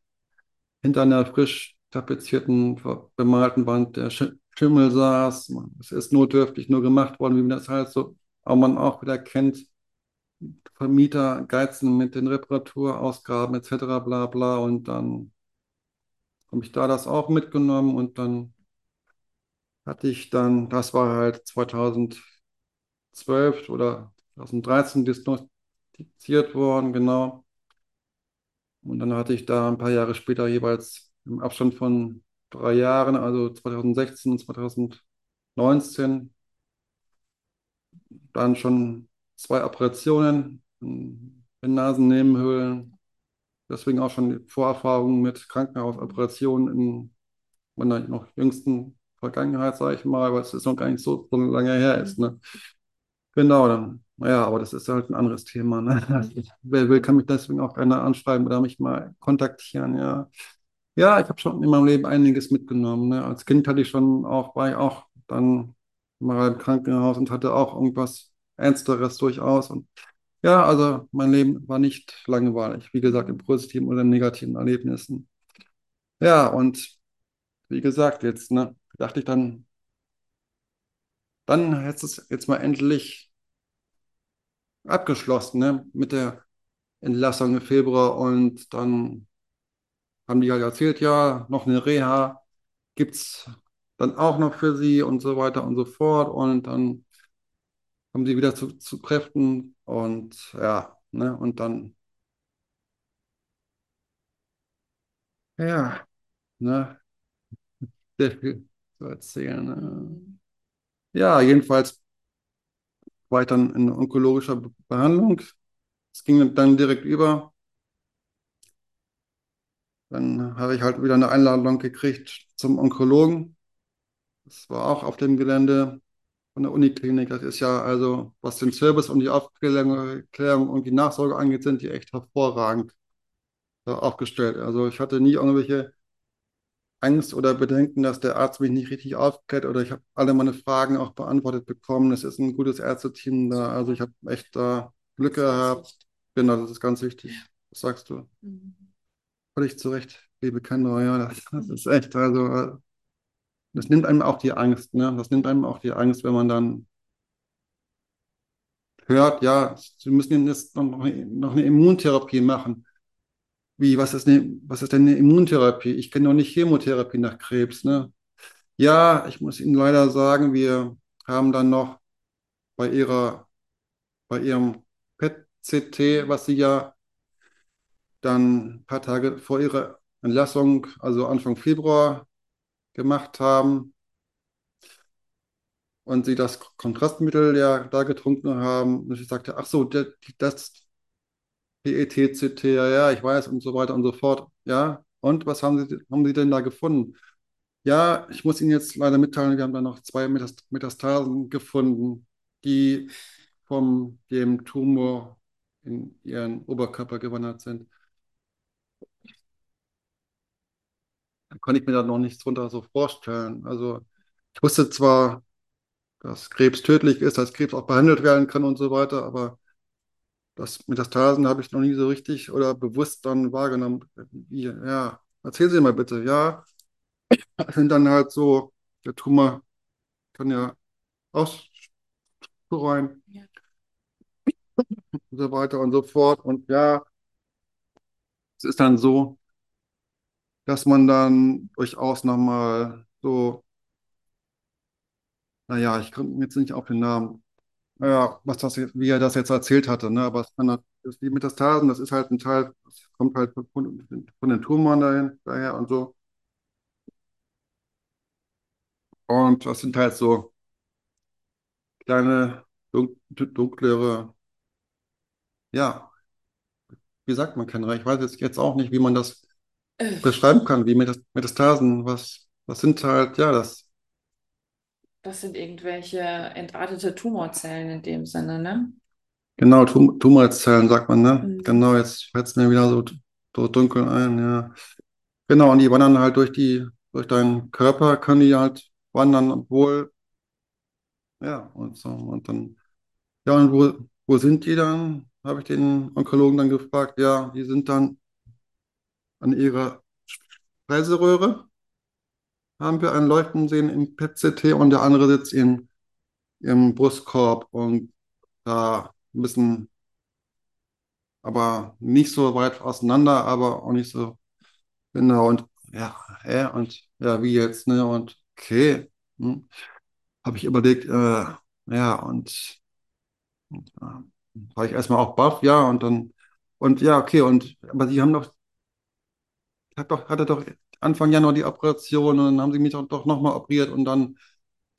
Speaker 3: hinter einer frisch tapezierten, bemalten Wand der Sch Schimmel saß. Es ist notdürftig nur gemacht worden, wie man das halt so, auch man auch wieder kennt. Vermieter geizen mit den Reparaturausgaben etc. bla bla und dann habe ich da das auch mitgenommen und dann hatte ich dann, das war halt 2012 oder 2013 diagnostiziert worden, genau. Und dann hatte ich da ein paar Jahre später jeweils im Abstand von drei Jahren, also 2016 und 2019, dann schon zwei Operationen in Nasennebenhöhlen. Deswegen auch schon Vorerfahrungen mit Krankenhausoperationen in meiner noch jüngsten Vergangenheit, sage ich mal, weil es ist noch gar nicht so, so lange her ist. Ne? Genau, dann, naja, aber das ist halt ein anderes Thema. Ne? [LAUGHS] Wer will, kann mich deswegen auch gerne anschreiben oder mich mal kontaktieren, ja. Ja, ich habe schon in meinem Leben einiges mitgenommen. Ne? Als Kind hatte ich schon auch, war ich auch dann mal im Krankenhaus und hatte auch irgendwas Ernsteres durchaus. Und ja, also mein Leben war nicht langweilig, wie gesagt, in positiven oder negativen Erlebnissen. Ja, und wie gesagt, jetzt ne, dachte ich dann, dann hätte es jetzt mal endlich abgeschlossen, ne, mit der Entlassung im Februar und dann haben die halt erzählt, ja, noch eine Reha gibt es dann auch noch für sie und so weiter und so fort und dann kommen sie wieder zu, zu Kräften und ja, ne, und dann, ja, ne, [LAUGHS] sehr viel zu erzählen. Ne. Ja, jedenfalls war ich dann in onkologischer Behandlung. Es ging dann direkt über. Dann habe ich halt wieder eine Einladung gekriegt zum Onkologen. Das war auch auf dem Gelände von der Uniklinik. Das ist ja also, was den Service und die Aufklärung und die Nachsorge angeht, sind die echt hervorragend äh, aufgestellt. Also ich hatte nie irgendwelche Angst oder Bedenken, dass der Arzt mich nicht richtig aufklärt oder ich habe alle meine Fragen auch beantwortet bekommen. Es ist ein gutes Ärzteteam da. Also ich habe echt da Glück gehabt. Genau, das ist ganz wichtig. Was sagst du?
Speaker 2: Mhm.
Speaker 3: Völlig zu Recht, liebe Kinder. Ja, das, das ist echt, also das nimmt einem auch die Angst, ne? Das nimmt einem auch die Angst, wenn man dann hört, ja, sie müssen jetzt noch, noch eine Immuntherapie machen. Wie, was ist, eine, was ist denn eine Immuntherapie? Ich kenne noch nicht Chemotherapie nach Krebs, ne? Ja, ich muss Ihnen leider sagen, wir haben dann noch bei Ihrer, bei Ihrem PET-CT, was Sie ja dann ein paar Tage vor Ihrer Entlassung, also Anfang Februar, gemacht haben und Sie das Kontrastmittel ja da getrunken haben. Und ich sagte, ach so, das, das PET-CT, ja, ja, ich weiß und so weiter und so fort. Ja, und was haben Sie, haben Sie denn da gefunden? Ja, ich muss Ihnen jetzt leider mitteilen, wir haben da noch zwei Metas- Metastasen gefunden, die von dem Tumor in Ihren Oberkörper gewandert sind. Da konnte ich mir da noch nichts drunter so vorstellen. Also ich wusste zwar, dass Krebs tödlich ist, dass Krebs auch behandelt werden kann und so weiter, aber das Metastasen habe ich noch nie so richtig oder bewusst dann wahrgenommen. Ja, erzählen Sie mal bitte. Ja, sind dann halt so, der Tumor kann ja ausstreuen
Speaker 2: Ja.
Speaker 3: und so weiter und so fort. Und ja, es ist dann so, dass man dann durchaus nochmal so, naja, ich komme jetzt nicht auf den Namen, naja, was das jetzt, wie er das jetzt erzählt hatte, ne? Aber es kann, halt- das, die Metastasen, das ist halt ein Teil, das kommt halt von, von den Tumoren dahin, daher und so. Und das sind halt so kleine, dun- dunklere, ja, wie sagt man, Kenner? Ich weiß jetzt, jetzt auch nicht, wie man das
Speaker 2: Äh,
Speaker 3: beschreiben kann, wie Metas- Metastasen, was, was sind halt, ja, das,
Speaker 2: Das sind irgendwelche entartete Tumorzellen in dem Sinne, ne?
Speaker 3: genau, Tum Tumorzellen, sagt man, ne?
Speaker 2: Mhm.
Speaker 3: Genau, jetzt fällt es mir wieder so, so dunkel ein, ja. Genau, und die wandern halt durch die, durch deinen Körper, können die halt wandern, obwohl, ja, und so, und dann, ja, und wo, wo sind die dann? Habe ich den Onkologen dann gefragt, ja, die sind dann an ihrer Speiseröhre, haben wir ein Leuchten sehen im PET-CT und der andere sitzt in, im Brustkorb und da ein bisschen, aber nicht so weit auseinander, aber auch nicht so genau und ja, hä, und ja, wie jetzt, ne, und okay, hm. Habe ich überlegt, äh, ja, und ja, war ich erstmal auch baff, ja, und dann, und ja, okay, und, aber Sie haben doch, hab doch, hatte doch Anfang Januar die Operation und dann haben Sie mich doch, doch nochmal operiert und dann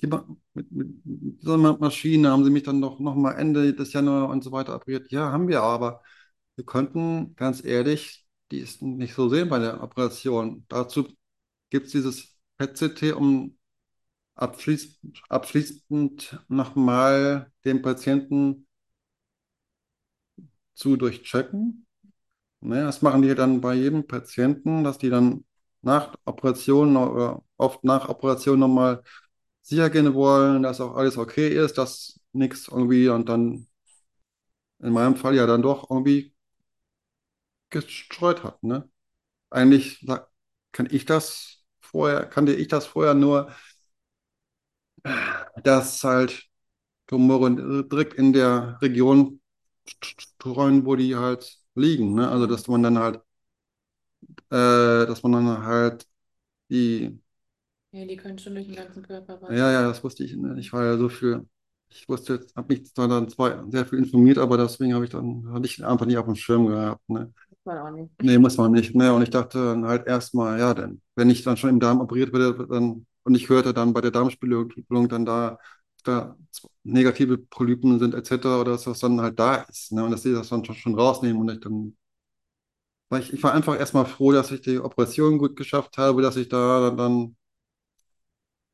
Speaker 3: die, mit, mit, so einer Maschine haben Sie mich dann doch nochmal Ende des Januar und so weiter operiert. Ja, haben wir aber. Wir konnten, ganz ehrlich, die ist nicht so sehen bei der Operation. Dazu gibt es dieses PET-CT, um abschließ, abschließend nochmal den Patienten zu durchchecken. Ne, das machen die dann bei jedem Patienten, dass die dann nach Operation oder oft nach Operation nochmal sicher gehen wollen, dass auch alles okay ist, dass nichts irgendwie und dann in meinem Fall ja dann doch irgendwie gestreut hat. Ne? Eigentlich kann ich das vorher, kannte ich das vorher nur, dass halt Tumore direkt in der Region streuen, wo die halt liegen. Ne? Also dass man dann halt, äh, dass man dann halt die,
Speaker 2: Ja, die können schon durch den ganzen Körper
Speaker 3: ja,
Speaker 2: wandern.
Speaker 3: ja, das wusste ich. Ne? Ich war ja so viel, ich wusste jetzt, habe mich zwar dann zwar sehr viel informiert, aber deswegen habe ich dann, hatte ich einfach nicht auf dem Schirm gehabt. Ne?
Speaker 2: Das war auch nicht.
Speaker 3: Nee, muss man nicht. Ne? Und ich dachte dann halt erstmal, ja, denn wenn ich dann schon im Darm operiert werde, dann, und ich hörte dann bei der Darmspiegelung dann da, da negative Polypen sind etc. oder dass das dann halt da ist. Ne? Und dass sie das dann schon rausnehmen und ich dann, war ich, ich war einfach erstmal froh, dass ich die Operation gut geschafft habe, dass ich da dann, dann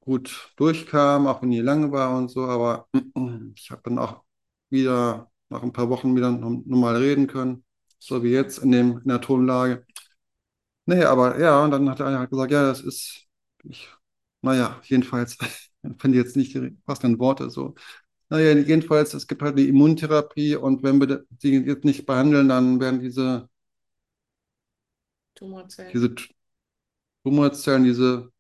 Speaker 3: gut durchkam, auch wenn die lange war und so, aber [CLEARS THROAT] ich habe dann auch wieder nach ein paar Wochen wieder normal reden können, so wie jetzt in dem, in der Tonlage. Nee, aber ja, und dann hat er halt gesagt, ja, das ist, ich, naja, jedenfalls, [LAUGHS] ich finde jetzt nicht die passenden Worte so. Naja, jedenfalls, es gibt halt die Immuntherapie und wenn wir sie jetzt nicht behandeln, dann werden diese,
Speaker 2: Tumorzellen.
Speaker 3: diese Tumorzellen, diese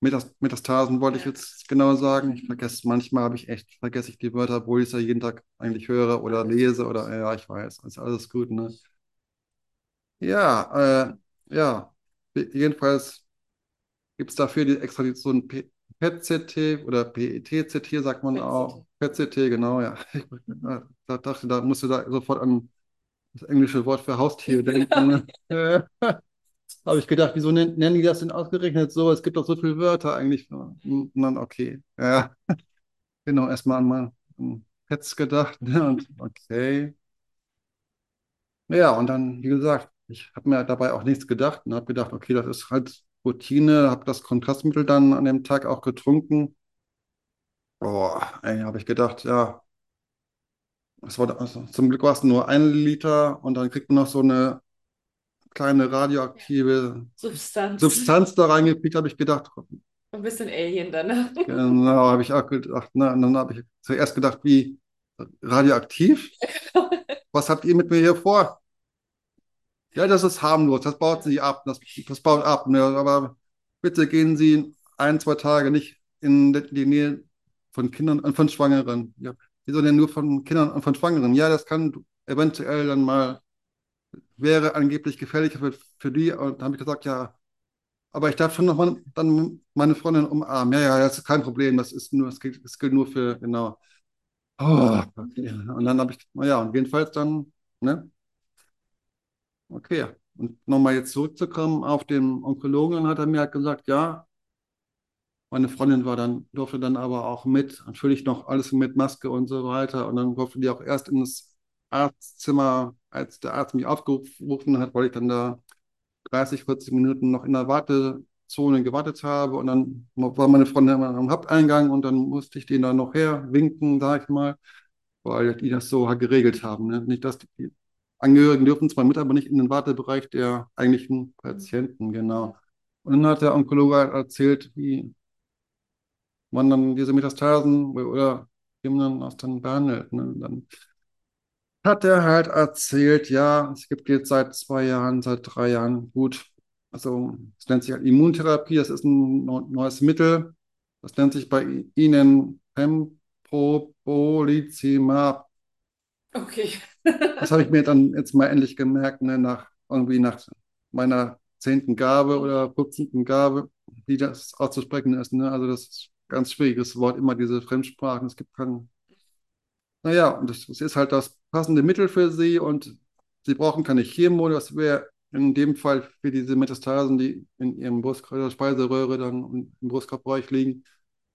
Speaker 3: Metas Metastasen, wollte ich
Speaker 2: Ja.
Speaker 3: jetzt genau sagen. Ich vergesse, manchmal habe ich echt, vergesse ich die Wörter, obwohl ich es ja jeden Tag eigentlich höre oder lese oder, ja, ich weiß, ist alles gut, ne? Ja, äh, ja, jedenfalls gibt es dafür die, extra die, so ein P- PET-CT oder PET-CT, sagt man auch. PET-CT, genau, ja. [LAUGHS] Ich da dachte, da musste da sofort an das englische Wort für Haustier denken. Äh, [LAUGHS] Habe ich gedacht, wieso nen- nennen die das denn ausgerechnet so? Es gibt doch so viele Wörter eigentlich. Und dann, okay, ja, [LAUGHS] genau, erstmal an mal Pets gedacht. ne, Und okay. Ja, und dann, wie gesagt, ich habe mir dabei auch nichts gedacht und habe gedacht, okay, das ist halt Routine, habe das Kontrastmittel dann an dem Tag auch getrunken. Boah, ey, habe ich gedacht, ja, es war, also, zum Glück war es nur ein Liter und dann kriegt man noch so eine kleine radioaktive
Speaker 2: Substanz.
Speaker 3: Substanz da reingekriegt, habe ich gedacht,
Speaker 2: Ein bisschen Alien dann. [LAUGHS]
Speaker 3: genau, habe ich auch gedacht, na, und dann habe ich zuerst gedacht, wie radioaktiv? [LAUGHS] Was habt ihr mit mir hier vor? Ja, das ist harmlos, das baut sich ab, das, das baut ab, ne? aber bitte gehen Sie ein, zwei Tage nicht in die Nähe von Kindern und von Schwangeren. Ja, wieso denn nur von Kindern und von Schwangeren? Ja, das kann eventuell dann mal, wäre angeblich gefährlicher für, für die. Und dann habe ich gesagt, ja, aber ich darf schon noch mal, dann meine Freundin umarmen. Ja, ja, das ist kein Problem, das ist nur, das gilt, das gilt nur für, genau. Oh, okay. Und dann habe ich, naja, und jedenfalls dann, ne? Okay. Und nochmal jetzt zurückzukommen auf den Onkologen, hat er mir halt gesagt, ja, meine Freundin war dann, durfte dann aber auch mit, natürlich noch alles mit Maske und so weiter. Und dann durfte die auch erst ins Arztzimmer, als der Arzt mich aufgerufen hat, weil ich dann da 30, 40 Minuten noch in der Wartezone gewartet habe. Und dann war meine Freundin am Haupteingang und dann musste ich den dann noch her winken, sag ich mal, weil die das so halt geregelt haben. Ne? Nicht, dass die Angehörigen dürfen zwar mit, aber nicht in den Wartebereich der eigentlichen Patienten, genau. Und dann hat der Onkologe erzählt, wie man dann diese Metastasen oder wie man das dann behandelt. Ne? Dann hat er halt erzählt, ja, es gibt jetzt seit zwei Jahren, seit drei Jahren, gut, also es nennt sich halt Immuntherapie, das ist ein neues Mittel, das nennt sich bei Ihnen Pembrolizumab.
Speaker 2: Okay.
Speaker 3: Das habe ich mir dann jetzt mal endlich gemerkt, ne, nach irgendwie nach meiner zehnten Gabe oder 15. Gabe, wie das auszusprechen ist. Ne? Also das ist ganz schwieriges Wort, immer diese Fremdsprachen. Es gibt keinen. Naja, und das, ist halt das passende Mittel für sie und sie brauchen keine Chemo. Das wäre in dem Fall für diese Metastasen, die in ihrem Brustkörper, Speiseröhre dann im Brustkopfbereich liegen,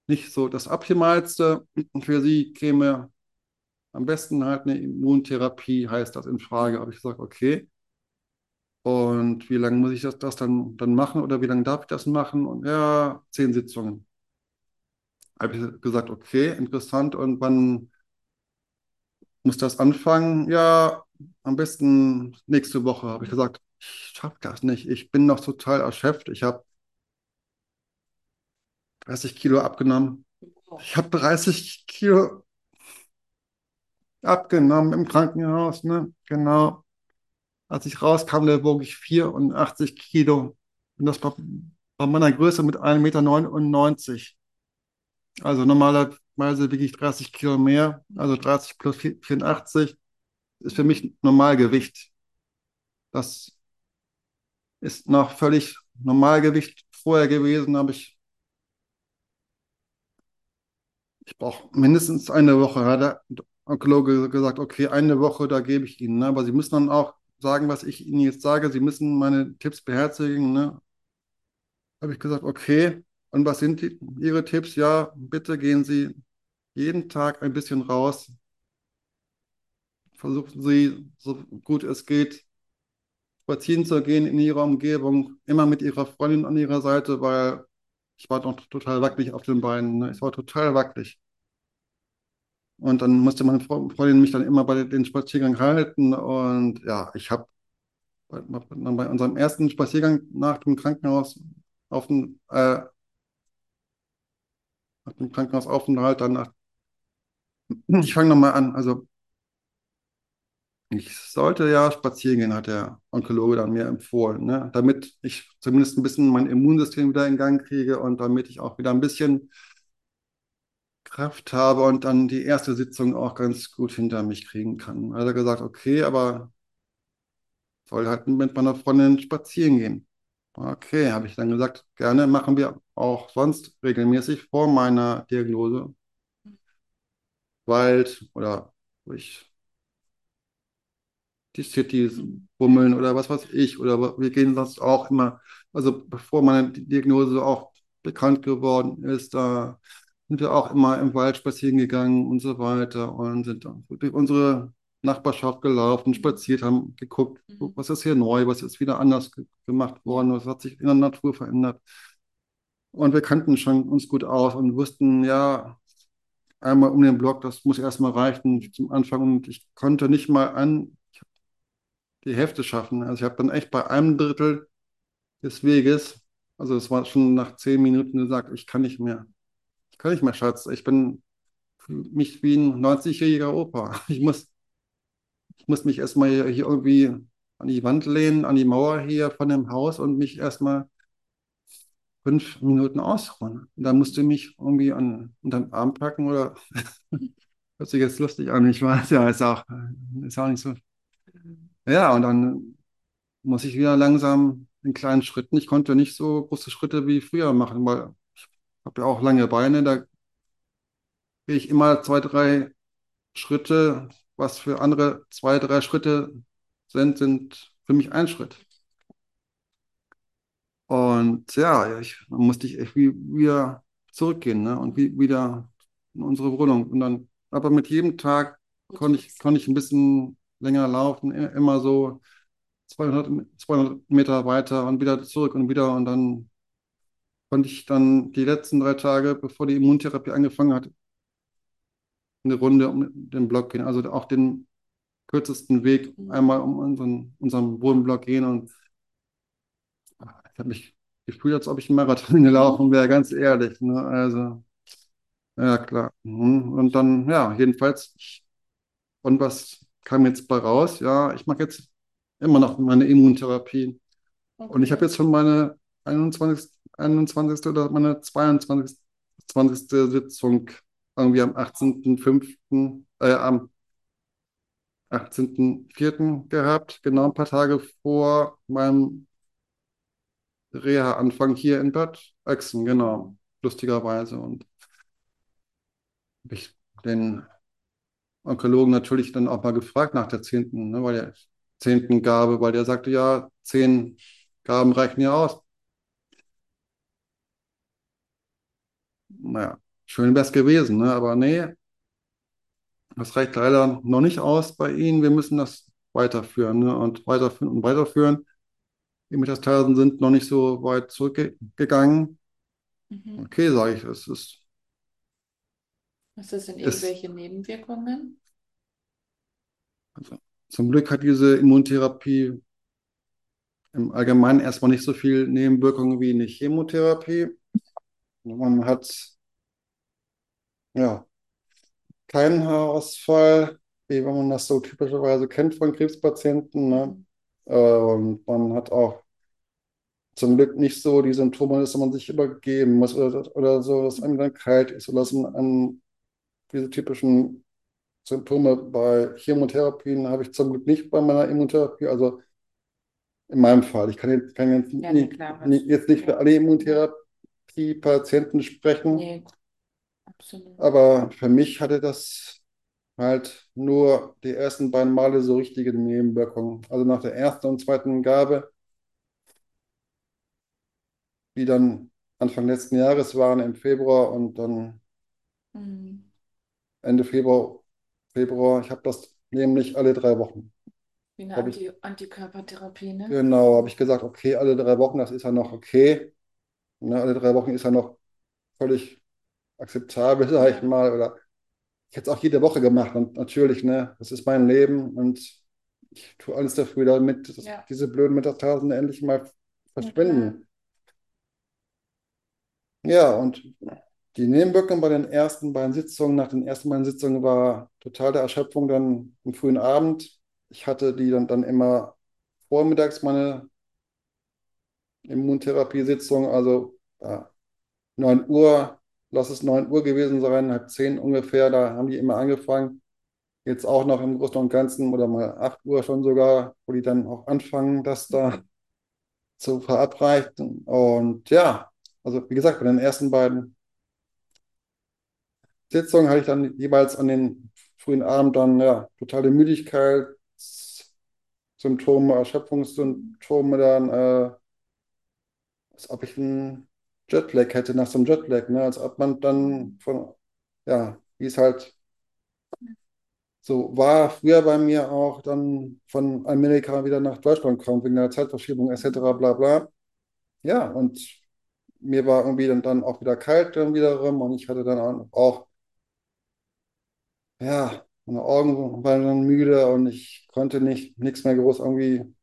Speaker 3: nicht so das Optimalste. Für sie käme am besten halt eine Immuntherapie, heißt das in Frage. Aber ich sage, okay. Und wie lange muss ich das, das dann, dann machen oder wie lange darf ich das machen? Und ja, zehn Sitzungen. Habe ich gesagt, okay, interessant. Und wann muss das anfangen? Ja, am besten nächste Woche, habe ich gesagt. Ich schaffe das nicht. Ich bin noch total erschöpft. Ich habe 30 Kilo abgenommen. Ich habe 30 Kilo abgenommen im Krankenhaus, ne? Genau. Als ich rauskam, da wog ich 84 Kilo. Und das war bei meiner Größe mit 1,99 Meter. Also normalerweise wiege ich 30 Kilo mehr. Also 30 plus 84 ist für mich Normalgewicht. Das ist noch völlig Normalgewicht vorher gewesen, habe ich ich brauche mindestens eine Woche. Hat der Onkologe gesagt, okay, eine Woche, da gebe ich Ihnen. Ne? Aber Sie müssen dann auch sagen, was ich Ihnen jetzt sage. Sie müssen meine Tipps beherzigen. Ne? Habe ich gesagt, okay. Und was sind die, Ihre Tipps? Ja, bitte gehen Sie jeden Tag ein bisschen raus. Versuchen Sie, so gut es geht, spazieren zu gehen in Ihrer Umgebung, immer mit Ihrer Freundin an Ihrer Seite, weil ich war noch total wackelig auf den Beinen. Ne? Ich war total wackelig. Und dann musste meine Freundin mich dann immer bei den Spaziergang halten. Und ja, ich habe bei, bei, unserem ersten Spaziergang nach dem Krankenhaus auf dem, äh, nach dem Krankenhausaufenthalt dann nach, ich fange nochmal an. Also ich sollte ja spazieren gehen, hat der Onkologe dann mir empfohlen, ne? damit ich zumindest ein bisschen mein Immunsystem wieder in Gang kriege und damit ich auch wieder ein bisschen Kraft habe und dann die erste Sitzung auch ganz gut hinter mich kriegen kann. Also gesagt, okay, aber soll halt mit meiner Freundin spazieren gehen. Okay, habe ich dann gesagt, gerne machen wir auch sonst regelmäßig vor meiner Diagnose. Wald oder durch die Cities bummeln oder was weiß ich. Oder wir gehen sonst auch immer, also bevor meine Diagnose auch bekannt geworden ist, da sind wir auch immer im Wald spazieren gegangen und so weiter und sind durch unsere Nachbarschaft gelaufen, spaziert, haben geguckt,
Speaker 2: Mhm.
Speaker 3: was ist hier neu, was ist wieder anders ge gemacht worden, was hat sich in der Natur verändert. Und wir kannten schon uns gut aus und wussten, ja, einmal um den Block, das muss erstmal reichen zum Anfang. Und ich konnte nicht mal an die Hälfte schaffen. Also ich habe dann echt bei einem Drittel des Weges, also es war schon nach zehn Minuten gesagt, ich kann nicht mehr. Ich kann nicht mehr, Schatz. Ich bin für mich wie ein 90-jähriger Opa. [LAUGHS] Ich muss, ich muss mich erstmal hier, irgendwie an die Wand lehnen, an die Mauer hier von dem Haus und mich erstmal fünf Minuten ausruhen. Dann musst du mich irgendwie an, unter den Arm packen oder [LAUGHS] hört sich jetzt lustig an, ich weiß, ja, ist auch, ist auch nicht so. Ja, und dann muss ich wieder langsam in kleinen Schritten. Ich konnte nicht so große Schritte wie früher machen, weil ich habe ja auch lange Beine, da gehe ich immer zwei, drei Schritte, was für andere zwei, drei Schritte sind, sind für mich ein Schritt. Und ja, ich, dann musste ich echt wie, wieder zurückgehen, ne? Und wie, wieder in unsere Wohnung. Und dann, aber mit jedem Tag konnte ich, konnte ich ein bisschen länger laufen, i- immer so 200, 200 Meter weiter und wieder zurück und wieder. Und dann konnte ich dann die letzten drei Tage, bevor die Immuntherapie angefangen hat, eine Runde um den Block gehen. Also auch den kürzesten Weg einmal um unseren, unseren Wohnblock gehen. Und ich habe mich gefühlt, als ob ich einen Marathon [LAUGHS] gelaufen wäre, ganz ehrlich. Ne? Also, ja, klar. Mhm. Und dann, ja, jedenfalls, und was kam jetzt bei raus? Ja, ich mache jetzt immer noch meine Immuntherapie. Und ich habe jetzt schon meine 21. 21. oder meine 22. 20. Sitzung irgendwie am 18.05., äh, am 18.04. gehabt, genau ein paar Tage vor meinem Reha-Anfang hier in Bad Ochsen, genau, lustigerweise. Und habe ich den Onkologen natürlich dann auch mal gefragt nach der zehnten, ne, weil der zehnten Gabe, weil der sagte, ja, zehn Gaben reichen ja aus. Naja, schön wäre es gewesen, ne? Aber nee, das reicht leider noch nicht aus bei Ihnen. Wir müssen das weiterführen, ne? Und weiterführen und weiterführen. Die Metastasen sind noch nicht so weit zurückgegangen.
Speaker 2: Mhm.
Speaker 3: Okay, sage ich, es ist,
Speaker 2: Was ist denn irgendwelche Nebenwirkungen?
Speaker 3: also zum Glück hat diese Immuntherapie im Allgemeinen erstmal nicht so viel Nebenwirkungen wie eine Chemotherapie. Man hat ja keinen Haarausfall, wie wenn man das so typischerweise kennt von Krebspatienten, ne? Äh, Und man hat auch zum Glück nicht so die Symptome, dass man sich übergeben muss oder, oder so, dass einem dann kalt ist oder dass man an diese typischen Symptome bei Chemotherapien habe ich zum Glück nicht bei meiner Immuntherapie. Also in meinem Fall. Ich kann jetzt, kann jetzt,
Speaker 2: Ja,
Speaker 3: nicht,
Speaker 2: klar,
Speaker 3: nicht, jetzt nicht für
Speaker 2: Ja.
Speaker 3: alle Immuntherapie-Patienten sprechen,
Speaker 2: Nee, absolut.
Speaker 3: aber für mich hatte das halt nur die ersten beiden Male so richtige Nebenwirkungen. Also nach der ersten und zweiten Gabe, die dann Anfang letzten Jahres waren im Februar und dann
Speaker 2: Mhm.
Speaker 3: Ende Februar, Februar, ich habe das nämlich alle drei Wochen.
Speaker 2: Wie eine
Speaker 3: ich,
Speaker 2: Anti Antikörpertherapie, ne?
Speaker 3: genau, habe ich gesagt, okay, alle drei Wochen, das ist ja noch okay. Ne, alle drei Wochen ist ja noch völlig akzeptabel, sage ich mal. Oder ich hätte es auch jede Woche gemacht und natürlich, ne, das ist mein Leben und ich tue alles dafür, damit
Speaker 2: Ja,
Speaker 3: diese blöden Metastasen endlich mal verschwinden. Ja, und die Nebenwirkung bei den ersten beiden Sitzungen, nach den ersten beiden Sitzungen war totale Erschöpfung dann am frühen Abend. Ich hatte die dann, dann immer vormittags meine Immuntherapiesitzung, also ja, 9 Uhr, lass es 9 Uhr gewesen sein, halb 10 ungefähr, da haben die immer angefangen. Jetzt auch noch im Großen und Ganzen oder mal 8 Uhr schon sogar, wo die dann auch anfangen, das da zu verabreichen. Und ja, also wie gesagt, bei den ersten beiden Sitzungen hatte ich dann jeweils an den frühen Abend dann ja totale Müdigkeitssymptome, Erschöpfungssymptome dann, äh, als ob ich einen Jetlag hätte nach so einem Jetlag, ne? Als ob man dann von, ja, wie es halt So war früher bei mir auch dann von Amerika wieder nach Deutschland kommen, wegen der Zeitverschiebung etc. bla bla. Ja, und mir war irgendwie dann, dann auch wieder kalt dann wiederum und ich hatte dann auch, ja, meine Augen waren dann müde und ich konnte nicht nichts mehr groß irgendwie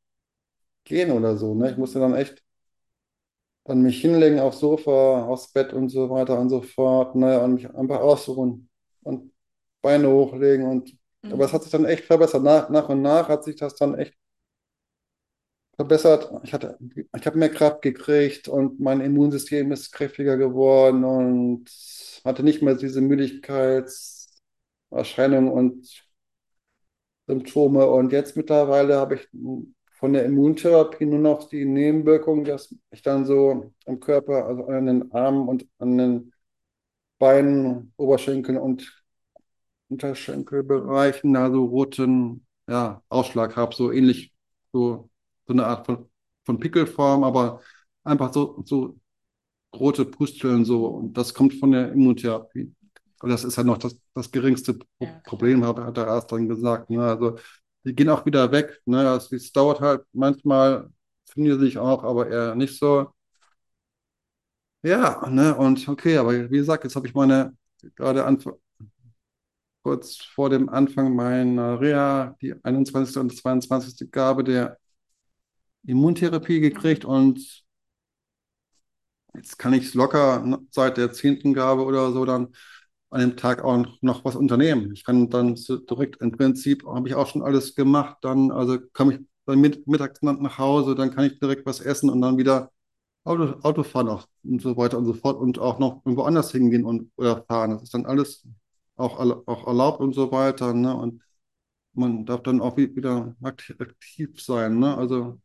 Speaker 3: gehen oder so. Ne? Ich musste dann echt dann mich hinlegen aufs Sofa, aufs Bett und so weiter und so fort, ne? Und mich einfach ausruhen und Beine hochlegen und aber es hat sich dann echt verbessert. Nach, nach und nach hat sich das dann echt verbessert. Ich hatte, ich habe mehr Kraft gekriegt und mein Immunsystem ist kräftiger geworden und hatte nicht mehr diese Müdigkeitserscheinungen und Symptome. Und jetzt mittlerweile habe ich von der Immuntherapie nur noch die Nebenwirkung, dass ich dann so am Körper, also an den Armen und an den Beinen, Oberschenkeln und Unterschenkelbereichen da so roten ja, Ausschlag habe, so ähnlich, so, so eine Art von, von Pickelform, aber einfach so, so rote Pusteln so. Und das kommt von der Immuntherapie. Und das ist halt noch das, das geringste Pro
Speaker 2: Ja.
Speaker 3: Problem, hat, hat der Arzt dann gesagt. Ne? Also die gehen auch wieder weg. Ne? Es, es dauert halt manchmal, finden die sich auch, aber eher nicht so. Ja, ne? Und okay, aber wie gesagt, jetzt habe ich meine gerade kurz vor dem Anfang meiner Reha die 21. und 22. Gabe der Immuntherapie gekriegt und jetzt kann ich es locker ne, seit der 10. Gabe oder so dann an dem Tag auch noch was unternehmen. Ich kann dann direkt, im Prinzip habe ich auch schon alles gemacht, dann also komme ich dann mit, mittags nach Hause, dann kann ich direkt was essen und dann wieder Auto, Auto fahren auch und so weiter und so fort und auch noch irgendwo anders hingehen und oder fahren. Das ist dann alles auch, auch erlaubt und so weiter, ne? Und man darf dann auch wi- wieder aktiv, sein, ne? Also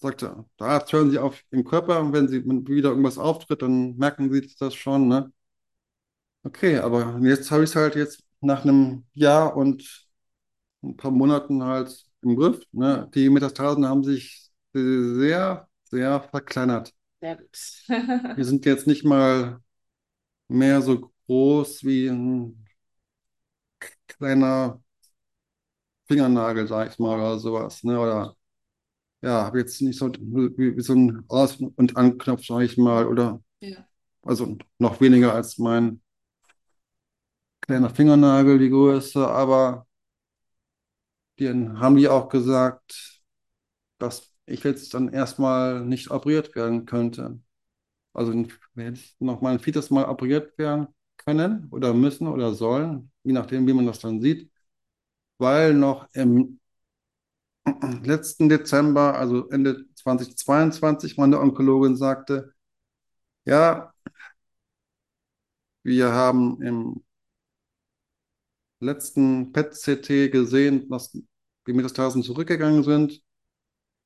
Speaker 3: sagte, Arzt hören Sie auf den Körper wenn Sie wieder irgendwas auftritt, dann merken Sie das schon, ne? Okay, aber jetzt habe ich es halt jetzt nach einem Jahr und ein paar Monaten halt im Griff, ne? Die Metastasen haben sich sehr, sehr verkleinert.
Speaker 2: Sehr gut. [LAUGHS]
Speaker 3: Wir sind jetzt nicht mal mehr so groß wie ein kleiner Fingernagel, sag ich mal, oder sowas, ne? Oder ja, habe jetzt nicht so wie, wie so ein Aus- und Anknopf, sag ich mal, oder
Speaker 2: Ja.
Speaker 3: also noch weniger als mein kleiner Fingernagel, die Größe, aber die haben die auch gesagt, dass ich jetzt dann erstmal nicht operiert werden könnte. Also werde ich noch mal ein viertes Mal operiert werden können oder müssen oder sollen, je nachdem, wie man das dann sieht, weil noch im [CLEARS THROAT] letzten Dezember, also Ende 2022, meine Onkologin sagte, ja, wir haben im letzten PET-CT gesehen, dass die Metastasen zurückgegangen sind.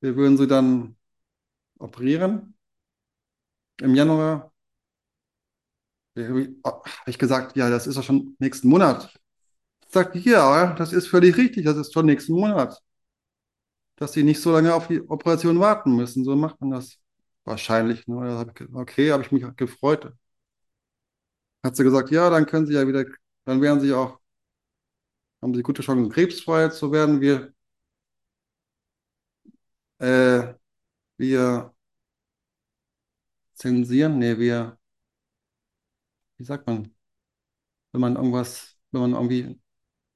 Speaker 3: Wir würden sie dann operieren im Januar. Habe ich gesagt, ja, das ist doch schon nächsten Monat. Sagt, ja, das ist völlig richtig, das ist schon nächsten Monat. Dass sie nicht so lange auf die Operation warten müssen. So macht man das wahrscheinlich. Ne? Ich, okay, habe ich mich gefreut. Hat sie gesagt, ja, dann können sie ja wieder, dann werden sie auch, haben sie gute Chancen, krebsfrei zu werden. Wir, äh, wir zensieren, nee, wir, wie sagt man, wenn man irgendwas, wenn man irgendwie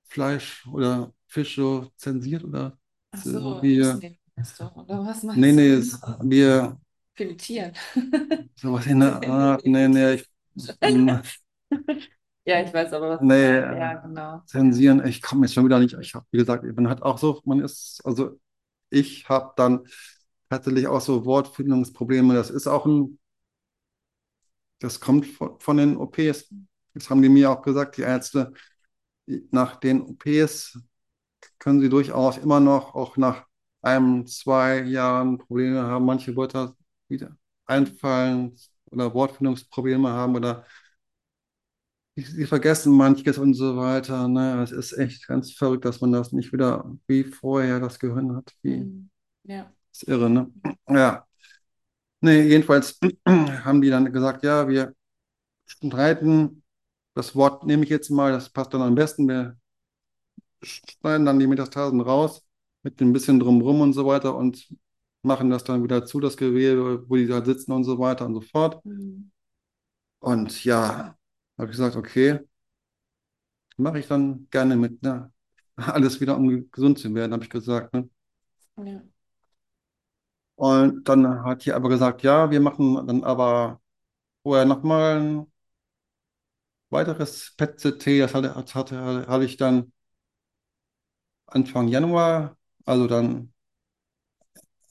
Speaker 3: Fleisch oder Fisch so zensiert oder
Speaker 2: Ach
Speaker 3: so,
Speaker 2: so,
Speaker 3: wir,
Speaker 2: den Restaurant, oder was meinst
Speaker 3: nee, nee,
Speaker 2: du?
Speaker 3: es, wir,
Speaker 2: Filetieren.
Speaker 3: sowas in der [LAUGHS] Art, nee, nee, ich, [LAUGHS] mm,
Speaker 2: Ja, ich weiß aber, was du
Speaker 3: nee,
Speaker 2: meinst. Ja,
Speaker 3: äh,
Speaker 2: genau.
Speaker 3: zensieren, ich komme jetzt schon wieder nicht, ich habe, wie gesagt, man hat auch so, man ist, also ich habe dann tatsächlich auch so Wortfindungsprobleme, das ist auch ein, das kommt von, von den OPs, das haben die mir auch gesagt, die Ärzte, nach den OPs können sie durchaus immer noch, auch nach einem, zwei Jahren Probleme haben, manche Wörter wieder einfallen oder Wortfindungsprobleme haben oder sie, vergessen manches und so weiter. Ne? Es ist echt ganz verrückt, dass man das nicht wieder wie vorher das Gehirn hat. Wie,
Speaker 2: Hm. Ja.
Speaker 3: ist irre, ne? Ja. Nee, jedenfalls [CLEARS THROAT] haben die dann gesagt, ja, wir streiten das Wort nehme ich jetzt mal, das passt dann am besten. Wir schneiden dann die Metastasen raus mit ein bisschen drumrum und so weiter und machen das dann wieder zu, das Gewebe, wo die da sitzen und so weiter und so fort.
Speaker 2: Mhm.
Speaker 3: Und ja, habe ich gesagt, okay, mache ich dann gerne mit, ne? [LAUGHS] Alles wieder, um gesund zu werden, habe ich gesagt, ne?
Speaker 2: Ja.
Speaker 3: Und dann hat die aber gesagt, ja, wir machen dann aber vorher nochmal ein weiteres PET-CT, das hatte, hatte, hatte, hatte ich dann Anfang Januar, also dann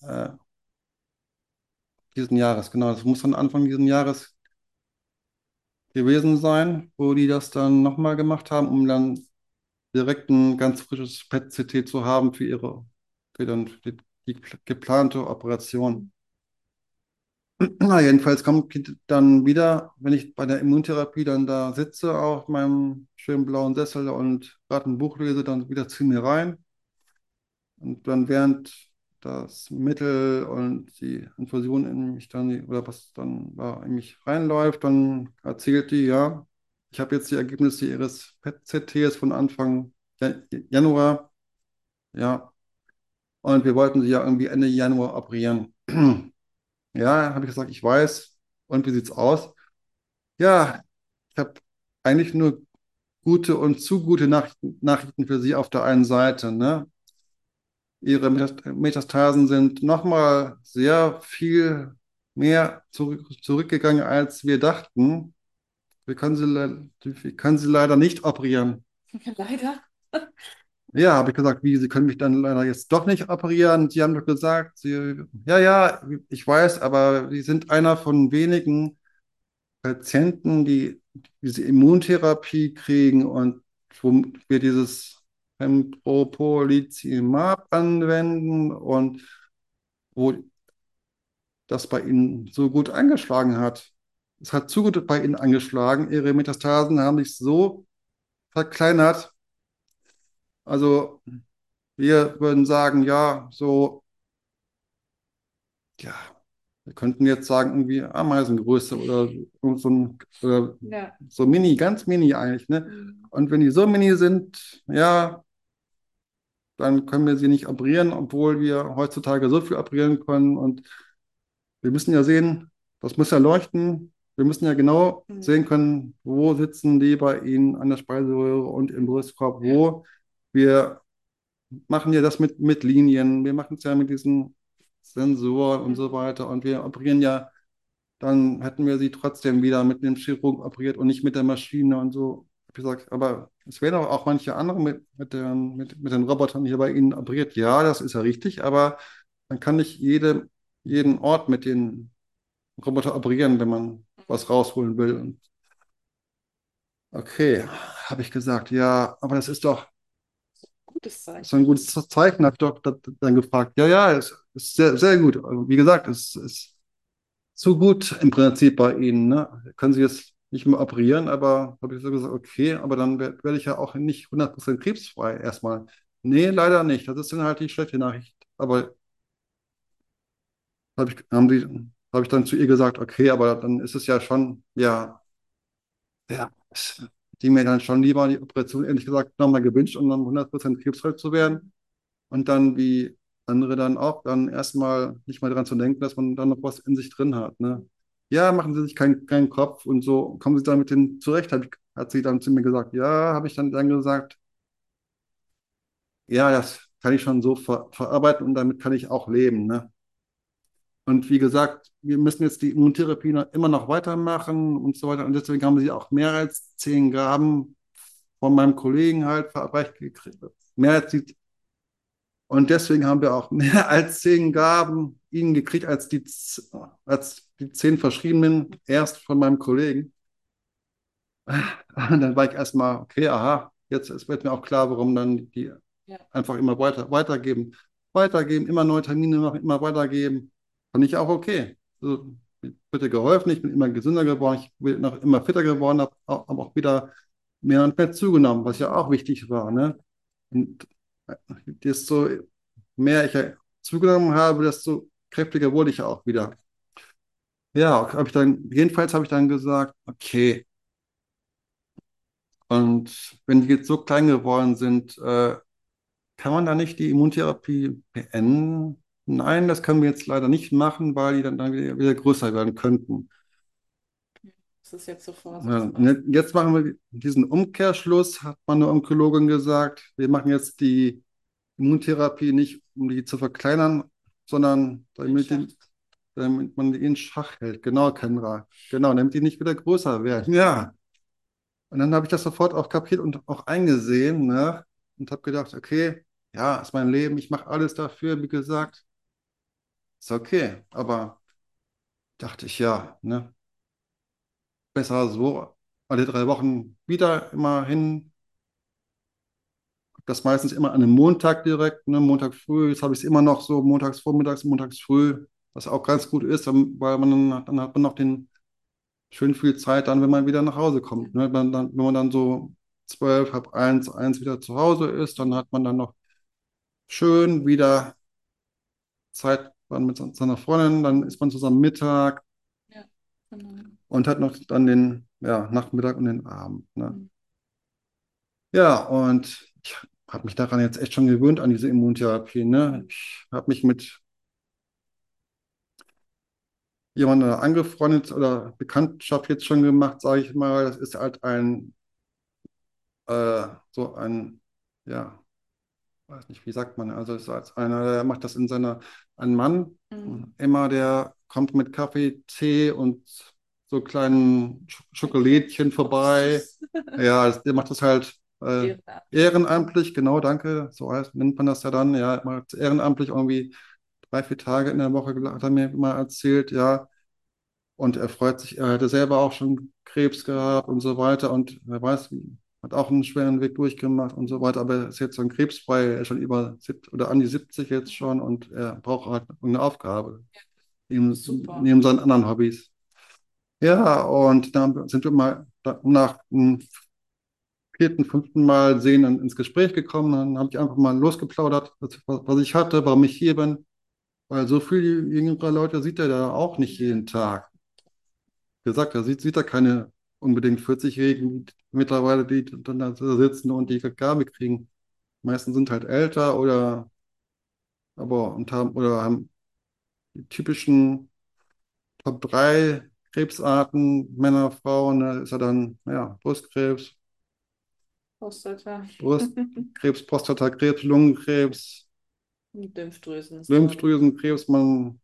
Speaker 3: äh, diesen Jahres, genau, das muss dann Anfang diesen Jahres gewesen sein, wo die das dann nochmal gemacht haben, um dann direkt ein ganz frisches PET-CT zu haben für ihre, für dann die, die geplante Operation. [CLEARS THROAT] Na, jedenfalls kommt dann wieder, wenn ich bei der Immuntherapie dann da sitze auf meinem schönen blauen Sessel und gerade ein Buch lese, dann wieder zu mir rein. Und dann während das Mittel und die Infusion in mich dann, oder was dann da in mich reinläuft, dann erzählt die, ja, ich habe jetzt die Ergebnisse ihres PET-CTs von Anfang Jan- Januar, ja, und wir wollten sie ja irgendwie Ende Januar operieren. [CLEARS THROAT] Ja, habe ich gesagt, ich weiß. Und wie sieht's aus? Ja, ich habe eigentlich nur gute und zu gute Nachrichten, Nachrichten für Sie auf der einen Seite, ne? Ihre Metas- Metastasen sind nochmal sehr viel mehr zurück, zurückgegangen, als wir dachten. Wir können sie, wir können sie leider nicht operieren. [LAUGHS]
Speaker 2: Leider. [LAUGHS]
Speaker 3: Ja, habe ich gesagt, wie, Sie können mich dann leider jetzt doch nicht operieren. Sie haben doch gesagt, Sie, ja, ja, ich weiß, aber Sie sind einer von wenigen Patienten, die diese Immuntherapie kriegen und wo wir dieses Pembrolizumab anwenden und wo das bei Ihnen so gut angeschlagen hat. Es hat zu gut bei Ihnen angeschlagen. Ihre Metastasen haben sich so verkleinert. Also wir würden sagen, ja, so, ja, wir könnten jetzt sagen, irgendwie Ameisengröße oder so, so ein, oder
Speaker 2: Ja.
Speaker 3: so mini, ganz mini eigentlich, ne?
Speaker 2: Mhm.
Speaker 3: Und wenn die so mini sind, ja, dann können wir sie nicht operieren, obwohl wir heutzutage so viel operieren können. Und wir müssen ja sehen, das muss ja leuchten. Wir müssen ja genau
Speaker 2: Mhm.
Speaker 3: sehen können, wo sitzen die bei Ihnen an der Speiseröhre und im Brustkorb, wo. Wir machen ja das mit, mit Linien, wir machen es ja mit diesen Sensoren und so weiter. Und wir operieren ja, dann hätten wir sie trotzdem wieder mit dem Chirurgen operiert und nicht mit der Maschine und so. Ich gesagt, aber es werden auch, auch manche andere mit, mit, den, mit, mit den Robotern hier bei Ihnen operiert. Ja, das ist ja richtig, aber man kann nicht jede, jeden Ort mit den Robotern operieren, wenn man was rausholen will. Und okay, habe ich gesagt, ja, aber das ist doch
Speaker 2: Gutes Zeichen.
Speaker 3: ist ein gutes Zeichen, habe ich doch da- dann gefragt. Ja, ja, es ist sehr, sehr gut. Wie gesagt, es ist zu gut im Prinzip bei Ihnen. Ne? Können Sie jetzt nicht mehr operieren, aber habe ich so gesagt, okay, aber dann werde werd ich ja auch nicht 100% krebsfrei erstmal. Nee, leider nicht. Das ist dann halt die schlechte Nachricht. Aber habe ich, die, habe ich dann zu ihr gesagt, okay, aber dann ist es ja schon, ja, ja, die mir dann schon lieber die Operation ehrlich gesagt nochmal gewünscht, um dann 100% krebsfrei zu werden. Und dann wie andere dann auch, dann erstmal nicht mal daran zu denken, dass man dann noch was in sich drin hat. Ne? Ja, machen Sie sich keinen keinen Kopf und so, kommen Sie damit hin zurecht, hat, hat sie dann zu mir gesagt. Ja, habe ich dann, dann gesagt, ja, das kann ich schon so ver verarbeiten und damit kann ich auch leben. Ne? Und wie gesagt, wir müssen jetzt die Immuntherapie immer noch weitermachen und so weiter. Und deswegen haben sie auch mehr als 10 Gramm von meinem Kollegen halt verabreicht gekriegt. Mehr als die, und deswegen haben wir auch mehr [LAUGHS] als 10 Gaben ihnen gekriegt als die, als die 10 verschriebenen erst von meinem Kollegen. Und [LAUGHS] dann war ich erstmal, okay, aha, jetzt es wird mir auch klar, warum dann die
Speaker 2: Ja.
Speaker 3: einfach immer weiter, weitergeben, weitergeben, immer neue Termine machen, immer weitergeben. Fand ich auch okay. Also, bitte geholfen, ich bin immer gesünder geworden, ich bin noch immer fitter geworden, habe auch, hab auch wieder mehr und mehr zugenommen, was ja auch wichtig war. Ne? Und desto mehr ich zugenommen habe, desto kräftiger wurde ich auch wieder. Ja, habe ich dann, jedenfalls habe ich dann gesagt, okay, Und wenn die jetzt so klein geworden sind, äh, kann man da nicht die Immuntherapie beenden? Nein, das können wir jetzt leider nicht machen, weil die dann, dann wieder größer werden könnten.
Speaker 2: Das ist jetzt so
Speaker 3: Ja,
Speaker 2: vorsichtig.
Speaker 3: und jetzt machen wir diesen Umkehrschluss, hat meine Onkologin gesagt. Wir machen jetzt die Immuntherapie nicht, um die zu verkleinern, sondern damit, die, damit man die in Schach hält. Genau, Kendra. Genau, damit die nicht wieder größer werden. Ja. Und dann habe ich das sofort auch kapiert und auch eingesehen, ne? Und habe gedacht, okay, ja, ist mein Leben, ich mache alles dafür, wie gesagt. Ist okay. Aber dachte ich, ja, ne? Besser so, alle drei Wochen wieder immer hin. Das meistens immer an einem Montag direkt, ne? Montag früh. Jetzt habe ich es immer noch so montags vormittags, montags früh, was auch ganz gut ist, weil man dann, hat man noch den schön viel Zeit dann, wenn man wieder nach Hause kommt. Ne? Wenn, dann, wenn man dann so zwölf, halb eins, eins wieder zu Hause ist, dann hat man dann noch schön wieder Zeit mit seiner Freundin, dann ist man zusammen Mittag
Speaker 2: Ja, genau.
Speaker 3: Und hat noch dann den ja, Nachmittag und den Abend. Ne?
Speaker 2: Mhm.
Speaker 3: Ja, und ich habe mich daran jetzt echt schon gewöhnt, an diese Immuntherapie. Ne? Ich habe mich mit jemandem angefreundet oder Bekanntschaft jetzt schon gemacht, sage ich mal. Das ist halt ein, äh, so ein, ja, weiß nicht, wie sagt man, also es ist als einer, der macht das in seiner, ein Mann,
Speaker 2: Mhm.
Speaker 3: immer der kommt mit Kaffee, Tee und so kleinen Sch Schokolädchen vorbei. [LAUGHS] Ja, das- der macht das halt äh,
Speaker 2: Ehrenamt.
Speaker 3: ehrenamtlich, genau, danke, so heißt, nennt man das ja dann, ja, macht ehrenamtlich irgendwie drei, vier Tage in der Woche, hat er mir mal erzählt, ja. Und er freut sich, er hatte selber auch schon Krebs gehabt und so weiter und wer weiß, hat auch einen schweren Weg durchgemacht und so weiter, aber er ist jetzt schon krebsfrei, er ist schon über 70 oder an die 70 jetzt schon und er braucht halt eine Aufgabe neben,
Speaker 2: Super.
Speaker 3: neben seinen anderen Hobbys. Ja, und dann sind wir mal da- nach dem vierten, fünften Mal sehen und ins Gespräch gekommen. Dann habe ich einfach mal losgeplaudert, was, was ich hatte, warum ich hier bin. Weil so viele jüngere Leute sieht er da auch nicht jeden Tag. Gesagt, er sieht, sieht er keine unbedingt 40-Jährigen mittlerweile, die dann da sitzen und die Gabe kriegen. Die meisten sind halt älter oder aber und haben oder haben die typischen Top 3 Krebsarten, Männer, Frauen, da ist er dann, ja, Brustkrebs,
Speaker 2: Prostata.
Speaker 3: Brustkrebs, [LAUGHS] Prostatakrebs, Lungenkrebs,
Speaker 2: Lymphdrüsen.
Speaker 3: Lymphdrüsenkrebs, man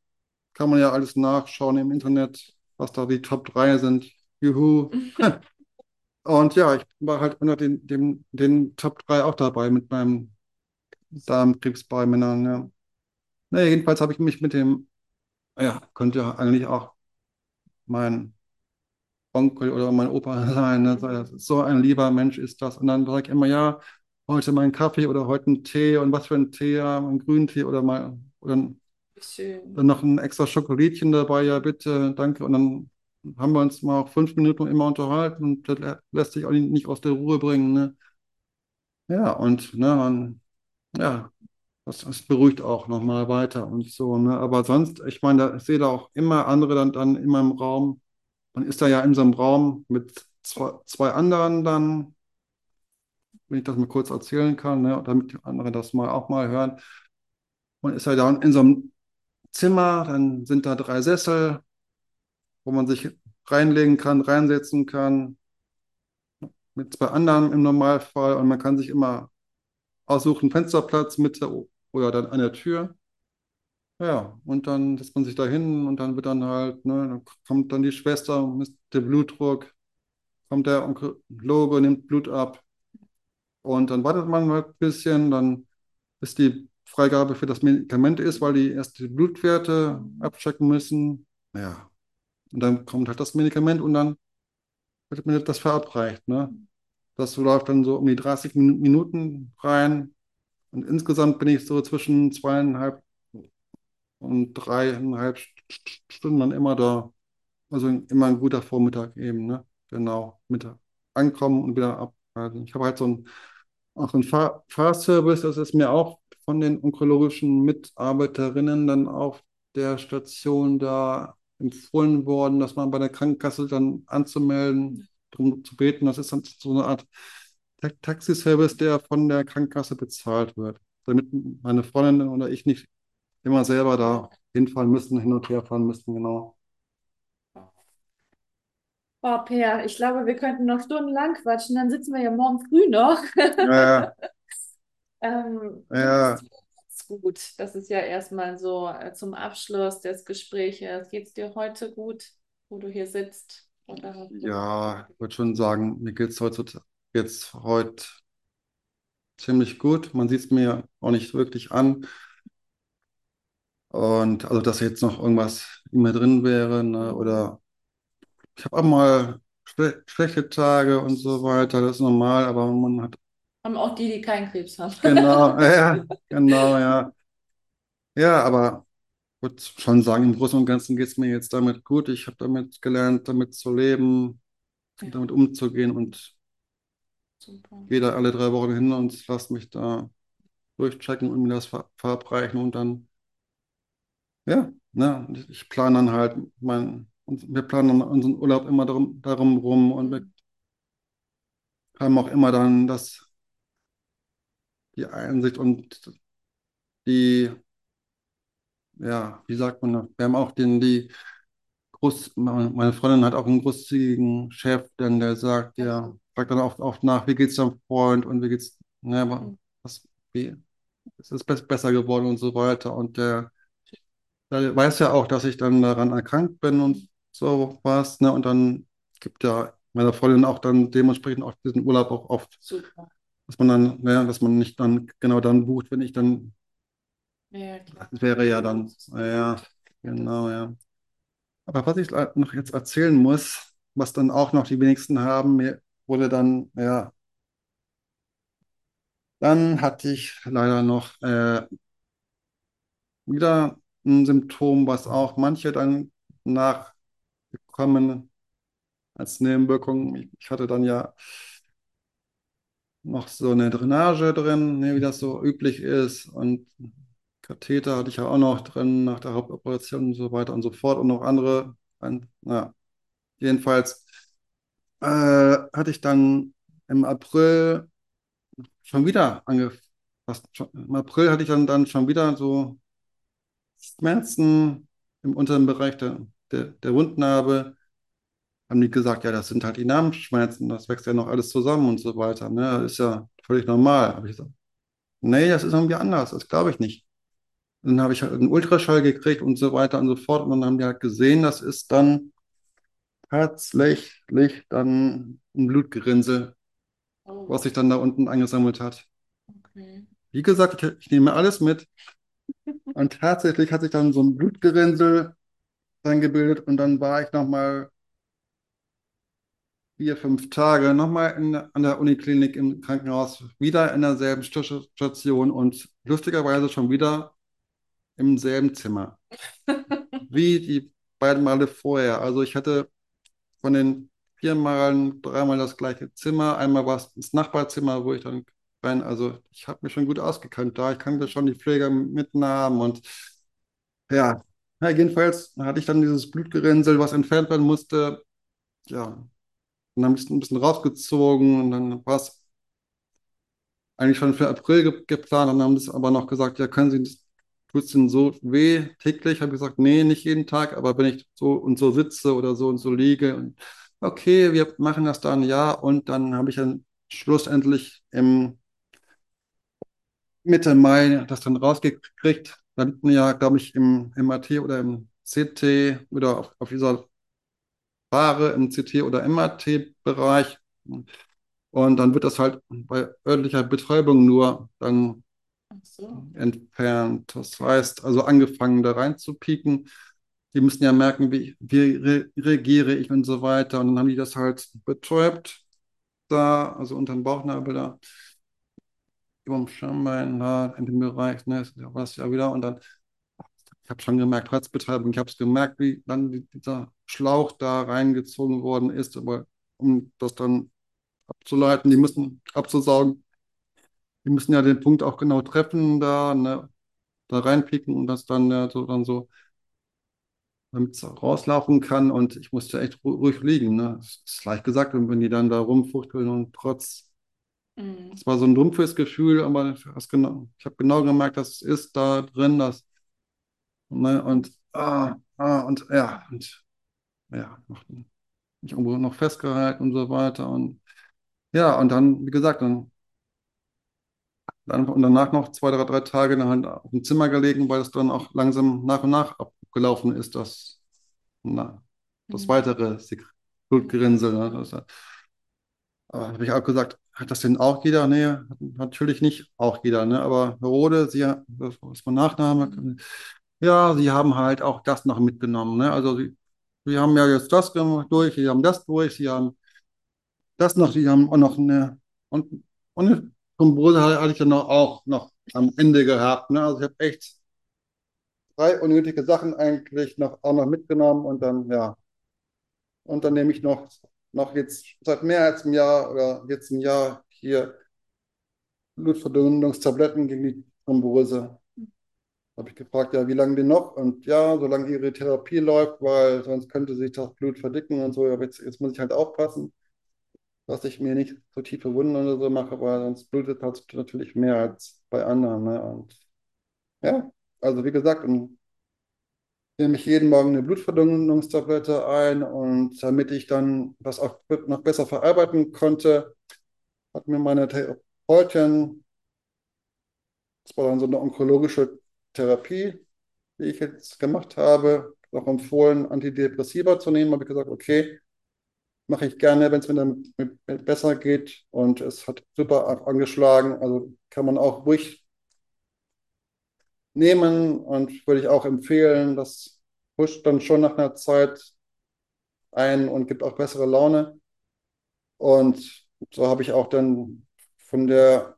Speaker 3: kann man ja alles nachschauen im Internet, was da die Top 3 sind. Juhu. [LAUGHS] Und ja, ich war halt unter den, dem, den Top 3 auch dabei mit meinem Darmkrebs bei Männern, ja. Naja, jedenfalls habe ich mich mit dem, ja, könnte ja eigentlich auch mein Onkel oder mein Opa [LAUGHS] sein. Ne? So, ein lieber Mensch ist das. Und dann sage ich immer, ja, heute mal einen Kaffee oder heute einen Tee und was für einen Tee, ja, einen grünen Tee oder mal oder
Speaker 2: schön.
Speaker 3: dann noch ein extra Schokolädchen dabei, ja, bitte, danke. Und dann haben wir uns mal auch fünf Minuten immer unterhalten und das lä- lässt sich auch nicht nicht aus der Ruhe bringen. Ne? Ja, und ne, man, ja, das, das beruhigt auch nochmal weiter und so. Ne? Aber sonst, ich meine, ich sehe da auch immer andere dann, dann in meinem Raum. Man ist da ja in so einem Raum mit zwei, zwei anderen dann, wenn ich das mal kurz erzählen kann, ne? Damit die anderen das mal auch mal hören. Man ist ja da in so einem Zimmer, dann sind da drei Sessel, wo man sich reinlegen kann, reinsetzen kann, mit zwei anderen im Normalfall. Und man kann sich immer aussuchen, Fensterplatz, Mitte oder dann an der Tür. Ja, und dann setzt man sich da hin und dann wird dann halt, ne, kommt dann die Schwester, misst den Blutdruck, kommt der Onkologe, nimmt Blut ab und dann wartet man halt ein bisschen, dann bis die Freigabe für das Medikament ist, weil die erst die Blutwerte abchecken müssen. Ja, und dann kommt halt das Medikament und dann wird mir das verabreicht, ne? Das läuft dann so um die 30 Min- Minuten rein und insgesamt bin ich so zwischen zweieinhalb und dreieinhalb St- St- Stunden dann immer da. Also immer ein guter Vormittag eben, ne? Genau, Mittag ankommen und wieder abreisen. Ich habe halt so ein, auch einen Fahr Fahrservice, das ist mir auch von den onkologischen Mitarbeiterinnen dann auf der Station da empfohlen worden, dass man bei der Krankenkasse dann anzumelden, darum zu beten. Das ist dann so eine Art Ta Taxiservice, der von der Krankenkasse bezahlt wird, damit meine Freundin oder ich nicht immer selber da hinfahren müssen, hin und her fahren müssen, genau.
Speaker 2: Oh, Per, ich glaube, wir könnten noch stundenlang quatschen, dann sitzen wir ja morgen früh noch.
Speaker 3: Ja, [LAUGHS]
Speaker 2: Ähm,
Speaker 3: ja,
Speaker 2: dir jetzt gut? Das ist ja erstmal so äh, zum Abschluss des Gespräches. Geht's dir heute gut, wo du hier sitzt? Oder
Speaker 3: ja, ich würde schon sagen, mir geht es heute, jetzt heute ziemlich gut. Man sieht es mir auch nicht wirklich an. Und also, dass jetzt noch irgendwas in mir drin wäre, ne? Oder ich habe auch mal schle schlechte Tage und so weiter, das ist normal, aber man hat,
Speaker 2: haben auch die, die keinen Krebs haben.
Speaker 3: genau, [LAUGHS] ja, genau, ja. Ja, aber ich würde schon sagen, im Großen und Ganzen geht es mir jetzt damit gut. Ich habe damit gelernt, damit zu leben,
Speaker 2: Ja,
Speaker 3: damit umzugehen und
Speaker 2: super.
Speaker 3: gehe da alle drei Wochen hin und lasse mich da durchchecken und mir das ver verabreichen und dann, ja, ne, ich plane dann halt mein, und wir planen dann unseren Urlaub immer darum, darum rum und wir
Speaker 2: Mhm.
Speaker 3: haben auch immer dann das, die Einsicht und die, ja, wie sagt man das? Wir haben auch den, die groß, meine Freundin hat auch einen großzügigen Chef, denn der sagt, ja, fragt dann oft, oft nach, wie geht's deinem Freund und wie geht's, ne,
Speaker 2: Mhm.
Speaker 3: was, wie, es ist besser geworden und so weiter und der, der weiß ja auch, dass ich dann daran erkrankt bin und so was, ne, und dann gibt ja meine Freundin auch dann dementsprechend auch diesen Urlaub auch oft,
Speaker 2: Super.
Speaker 3: dass man dann, ne, dass man nicht dann genau dann bucht, wenn ich dann,
Speaker 2: Ja, klar.
Speaker 3: das wäre ja dann, ja, genau, ja. Aber was ich noch jetzt erzählen muss, was dann auch noch die wenigsten haben, mir wurde dann, ja, dann hatte ich leider noch äh, wieder ein Symptom, was auch manche dann nachbekommen als Nebenwirkung. Ich, ich hatte dann ja noch so eine Drainage drin, ne, wie das so üblich ist. Und Katheter hatte ich ja auch noch drin nach der Hauptoperation und so weiter und so fort. Und noch andere. Ein, ja, jedenfalls äh, hatte ich dann im April schon wieder angefangen. Im April hatte ich dann, dann schon wieder so Schmerzen im unteren Bereich der, der, der Wundnarbe. Haben die gesagt, ja, das sind halt die Narbenschmerzen, das wächst ja noch alles zusammen und so weiter. Ne? Das ist ja völlig normal. Habe ich gesagt, nee, das ist irgendwie anders, das glaube ich nicht. Und dann habe ich halt einen Ultraschall gekriegt und so weiter und so fort. Und dann haben die halt gesehen, das ist dann tatsächlich dann ein Blutgerinnsel,
Speaker 2: Oh,
Speaker 3: was sich dann da unten angesammelt hat.
Speaker 2: okay.
Speaker 3: Wie gesagt, ich, ich nehme alles mit. [LAUGHS] Und tatsächlich hat sich dann so ein Blutgerinnsel dann gebildet und dann war ich nochmal vier, fünf Tage nochmal in, an der Uniklinik im Krankenhaus, wieder in derselben St- Station und lustigerweise schon wieder im selben Zimmer, [LAUGHS] wie die beiden Male vorher. Also ich hatte von den vier Malen dreimal das gleiche Zimmer. Einmal war es das Nachbarzimmer, wo ich dann rein, also ich habe mich schon gut ausgekannt da. Ich kannte schon die Pfleger mit Namen und ja, ja, jedenfalls hatte ich dann dieses Blutgerinnsel, was entfernt werden musste. Ja, dann habe ich es ein bisschen rausgezogen und dann war es eigentlich schon für April ge geplant. Dann haben sie aber noch gesagt, ja, können Sie das, Ihnen so weh täglich? Habe gesagt, nee, nicht jeden Tag, aber wenn ich so und so sitze oder so und so liege und okay, wir machen das dann ja und dann habe ich dann schlussendlich im Mitte Mai das dann rausgekriegt. Dann ja, glaube ich, im MRT oder im CT oder auf, auf dieser Ware im CT oder MRT-Bereich. Und dann wird das halt bei örtlicher Betäubung nur dann. Entfernt. Das heißt, also angefangen da rein zu pieken. Die müssen ja merken, wie, wie re reagiere ich und so weiter. Und dann haben die das halt betäubt da, also unter dem Bauchnabel da, über dem Schambein da, in dem Bereich, ne, ist ja was ja wieder. Und dann, ich habe schon gemerkt, Herzbetäubung, ich habe es gemerkt, wie dann die- dieser Schlauch da reingezogen worden ist, aber um das dann abzuleiten, die müssen abzusaugen, die müssen ja den Punkt auch genau treffen, da, ne, da reinpieken und das dann ja, so dann so, damit es rauslaufen kann. Und ich musste echt ru ruhig liegen. Ne? Das ist leicht gesagt, wenn wenn die dann da rumfuchteln und trotz
Speaker 2: Mhm.
Speaker 3: Es war so ein dumpfes Gefühl, aber das genau, ich habe genau gemerkt, dass es ist da drin, das, ne, und, ah, ah, und ja, und ja, noch, mich irgendwo noch festgehalten und so weiter. Und ja, und dann, wie gesagt, dann und danach noch zwei, drei, drei Tage dann halt auf dem Zimmer gelegen, weil es dann auch langsam nach und nach abgelaufen ist, das, na, das
Speaker 2: Mhm.
Speaker 3: weitere Blutgerinnsel. Ne? Das, aber habe ich auch gesagt, hat das denn auch jeder? Nee, hat natürlich nicht auch jeder, ne? Aber Herr Rode, Sie, das ist mein Nachname, ja, Sie haben halt auch das noch mitgenommen, ne? Also Sie, Sie haben ja jetzt das gemacht durch, Sie haben das durch, Sie haben das noch, Sie haben auch noch eine, und, und eine Thrombose hatte ich dann auch, noch am Ende gehabt, ne? Also ich habe echt drei unnötige Sachen eigentlich noch, auch noch mitgenommen und dann, ja, und dann nehme ich noch, noch jetzt seit mehr als einem Jahr oder jetzt ein Jahr hier Blutverdünnungstabletten gegen die Thrombose. Habe ich gefragt, ja, wie lange denn noch? Und ja, solange ihre Therapie läuft, weil sonst könnte sich das Blut verdicken und so. Aber jetzt, jetzt muss ich halt aufpassen, dass ich mir nicht so tiefe Wunden oder so mache, weil sonst blutet das natürlich mehr als bei anderen. Ne? Und ja, also wie gesagt, nehme ich jeden Morgen eine Blutverdünnungstablette ein und damit ich dann das auch noch besser verarbeiten konnte, hat mir meine Therapeutin, das war dann so eine onkologische Therapie, die ich jetzt gemacht habe, auch empfohlen, Antidepressiva zu nehmen. Habe ich gesagt, okay, mache ich gerne, wenn es mir dann besser geht. Und es hat super angeschlagen. Also kann man auch ruhig nehmen und würde ich auch empfehlen. Das pusht dann schon nach einer Zeit ein und gibt auch bessere Laune. Und so habe ich auch dann von der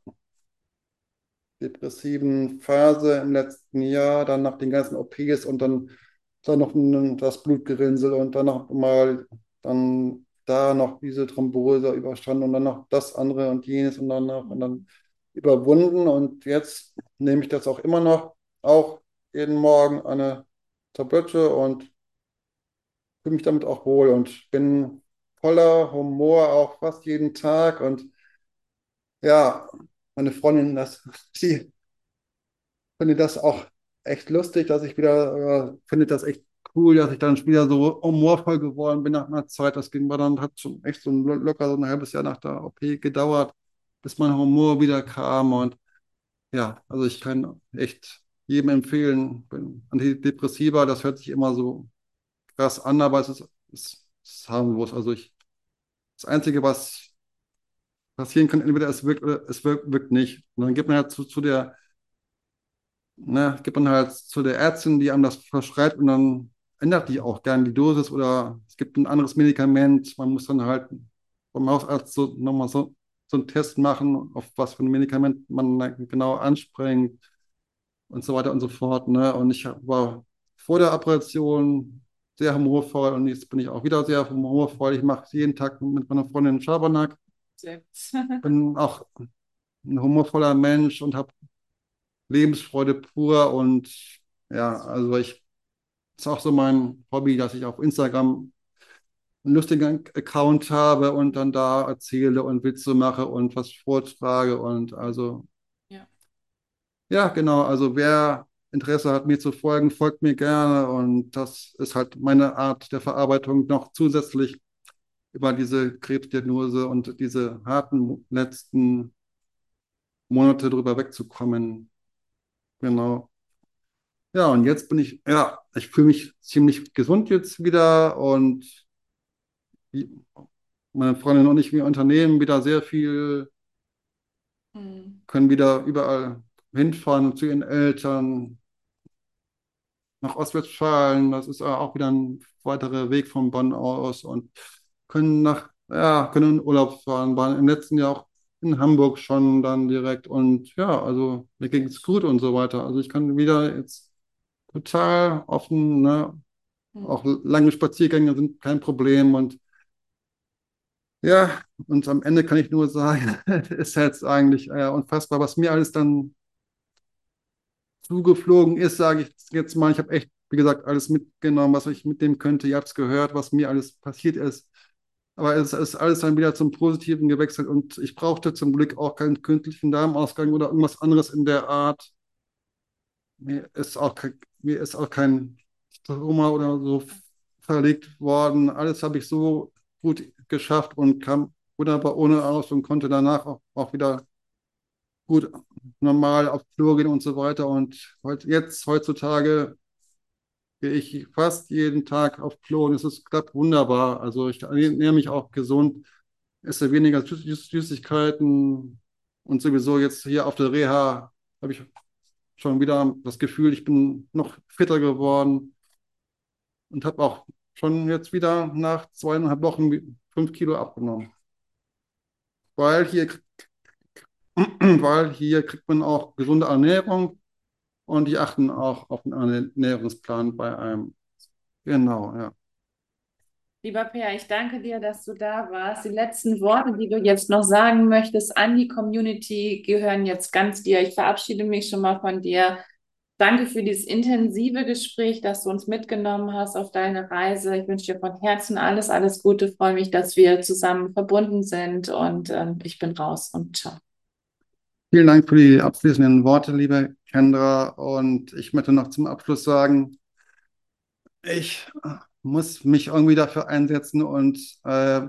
Speaker 3: depressiven Phase im letzten Jahr, dann nach den ganzen OPs und dann, dann noch das Blutgerinnsel und dann noch mal dann da noch diese Thrombose überstanden und dann noch das andere und jenes und dann noch und dann überwunden. Und jetzt nehme ich das auch immer noch, auch jeden Morgen eine Tablette und fühle mich damit auch wohl und bin voller Humor auch fast jeden Tag. Und ja, meine Freundin, das, [LAUGHS] sie findet das auch echt lustig, dass ich wieder, äh, findet das echt cool, dass ich dann wieder so humorvoll geworden bin nach einer Zeit. Das ging dann, hat schon echt so locker so ein halbes Jahr nach der OP gedauert, bis mein Humor wieder kam. Und ja, also ich kann echt jedem empfehlen, Antidepressiva, das hört sich immer so krass an, aber es ist, es ist harmlos. Also ich, das Einzige, was passieren kann, entweder es wirkt oder es wirkt, wirkt nicht. Und dann gibt man halt zu, zu der, ne, gibt man halt zu der Ärztin, die einem das verschreibt und dann ändert die auch gern die Dosis oder es gibt ein anderes Medikament. Man muss dann halt vom Hausarzt so nochmal so, so einen Test machen, auf was für ein Medikament man genau anspringt und so weiter und so fort. Ne? Und ich war vor der Operation sehr humorvoll und jetzt bin ich auch wieder sehr humorvoll. Ich mache jeden Tag mit meiner Freundin Schabernack.
Speaker 2: Sehr [LAUGHS]
Speaker 3: bin auch ein humorvoller Mensch und habe Lebensfreude pur und ja, also ich ist auch so mein Hobby, dass ich auf Instagram einen lustigen Account habe und dann da erzähle und Witze mache und was vortrage und also
Speaker 2: Ja.
Speaker 3: ja, genau, also wer Interesse hat, mir zu folgen, folgt mir gerne und das ist halt meine Art der Verarbeitung noch zusätzlich über diese Krebsdiagnose und diese harten letzten Monate drüber wegzukommen. Genau. Ja, und jetzt bin ich, ja, ich fühle mich ziemlich gesund jetzt wieder und meine Freundin und ich, wir unternehmen wieder sehr viel,
Speaker 2: Mhm.
Speaker 3: können wieder überall hinfahren zu ihren Eltern, nach Ostwestfalen, das ist auch wieder ein weiterer Weg von Bonn aus und können nach, ja, können in Urlaub fahren, waren im letzten Jahr auch in Hamburg schon dann direkt und ja, also mir ging es gut und so weiter. Also ich kann wieder jetzt total offen, ne?
Speaker 2: Mhm.
Speaker 3: Auch lange Spaziergänge sind kein Problem und ja, und am Ende kann ich nur sagen, [LAUGHS] ist jetzt eigentlich äh, unfassbar, was mir alles dann zugeflogen ist, sage ich jetzt mal. Ich habe echt, wie gesagt, alles mitgenommen, was ich mitnehmen könnte. Ihr habt es gehört, was mir alles passiert ist. Aber es ist alles dann wieder zum Positiven gewechselt und ich brauchte zum Glück auch keinen künstlichen Darmausgang oder irgendwas anderes in der Art. Mir ist auch kein, mir ist auch kein Stroma oder so verlegt worden. Alles habe ich so gut geschafft und kam wunderbar ohne aus und konnte danach auch, auch wieder gut normal auf Flur gehen und so weiter. Und jetzt, heutzutage, gehe ich fast jeden Tag auf Klo und es ist, klappt wunderbar. Also ich ernähre mich auch gesund, esse weniger Süß Süßigkeiten und sowieso jetzt hier auf der Reha habe ich schon wieder das Gefühl, ich bin noch fitter geworden und habe auch schon jetzt wieder nach zweieinhalb Wochen fünf Kilo abgenommen. Weil hier, [CLEARS THROAT] weil hier kriegt man auch gesunde Ernährung und die achten auch auf den Ernährungsplan bei einem. Genau, ja.
Speaker 2: Lieber Per, ich danke dir, dass du da warst. Die letzten Worte, die du jetzt noch sagen möchtest an die Community, gehören jetzt ganz dir. Ich verabschiede mich schon mal von dir. Danke für dieses intensive Gespräch, dass du uns mitgenommen hast auf deine Reise. Ich wünsche dir von Herzen alles, alles Gute. Ich freue mich, dass wir zusammen verbunden sind und äh, ich bin raus und ciao.
Speaker 3: Vielen Dank für die abschließenden Worte, liebe Kendra. Und ich möchte noch zum Abschluss sagen, ich muss mich irgendwie dafür einsetzen und äh,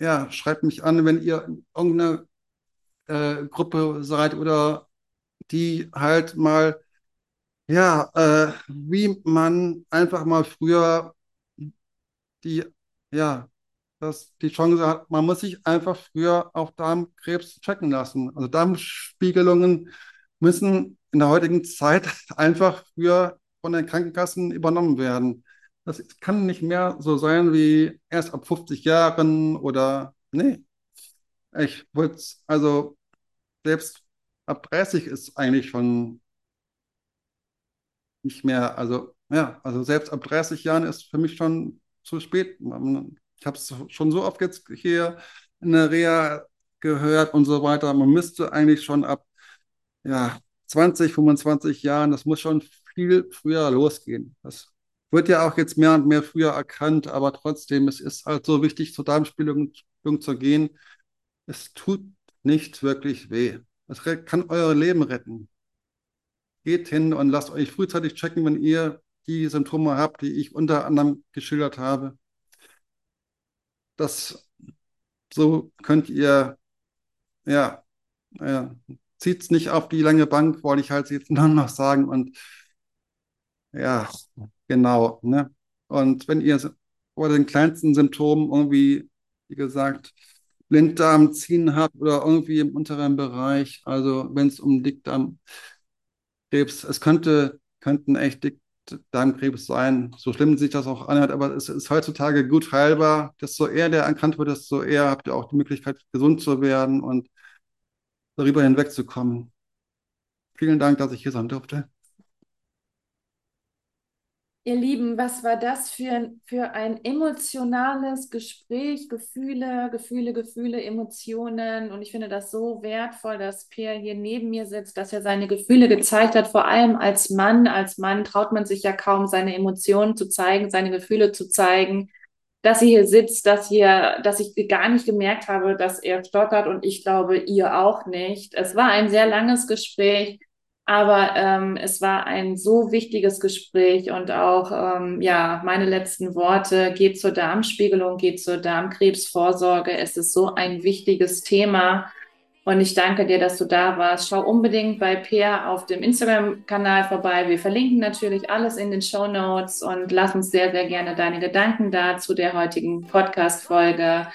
Speaker 3: ja, schreibt mich an, wenn ihr irgendeine äh, Gruppe seid oder die halt mal ja, äh, wie man einfach mal früher die, ja, das, die Chance hat, man muss sich einfach früher auch Darmkrebs checken lassen. Also Darmspiegelungen müssen in der heutigen Zeit [LAUGHS] einfach früher von den Krankenkassen übernommen werden. Das kann nicht mehr so sein wie erst ab 50 Jahren oder, nee. Ich wollte, also selbst ab 30 ist eigentlich schon nicht mehr, also ja, also selbst ab 30 Jahren ist für mich schon zu spät. Ich habe es schon so oft jetzt hier in der Reha gehört und so weiter. Man müsste eigentlich schon ab ja, 20, 25 Jahren, das muss schon viel früher losgehen. Das wird ja auch jetzt mehr und mehr früher erkannt, aber trotzdem, es ist halt so wichtig, zur Darmspiegelung zu gehen. Es tut nicht wirklich weh. Es kann euer Leben retten. Geht hin und lasst euch frühzeitig checken, wenn ihr die Symptome habt, die ich unter anderem geschildert habe. Das, so könnt ihr, ja, ja zieht es nicht auf die lange Bank, wollte ich halt jetzt noch sagen. Und ja, genau. Ne? Und wenn ihr vor den kleinsten Symptomen irgendwie, wie gesagt, Blinddarm ziehen habt oder irgendwie im unteren Bereich, also wenn es um Dickdarm Krebs. Es könnte, könnten echt Dickdarmkrebs sein, so schlimm sich das auch anhört, aber es ist heutzutage gut heilbar. Desto eher der erkannt wird, desto eher habt ihr auch die Möglichkeit, gesund zu werden und darüber hinwegzukommen. Vielen Dank, dass ich hier sein durfte.
Speaker 2: Ihr Lieben, was war das für, für ein emotionales Gespräch? Gefühle, Gefühle, Gefühle, Emotionen. Und ich finde das so wertvoll, dass Pierre hier neben mir sitzt, dass er seine Gefühle gezeigt hat. Vor allem als Mann. Als Mann traut man sich ja kaum, seine Emotionen zu zeigen, seine Gefühle zu zeigen. Dass sie hier sitzt, dass hier, dass ich gar nicht gemerkt habe, dass er stottert und ich glaube, ihr auch nicht. Es war ein sehr langes Gespräch aber ähm, es war ein so wichtiges Gespräch und auch, ähm, ja, meine letzten Worte, geht zur Darmspiegelung, geht zur Darmkrebsvorsorge. Es ist so ein wichtiges Thema. Und ich danke dir, dass du da warst. Schau unbedingt bei Peer auf dem Instagram-Kanal vorbei. Wir verlinken natürlich alles in den Show Notes und lass uns sehr, sehr gerne deine Gedanken da zu der heutigen Podcast-Folge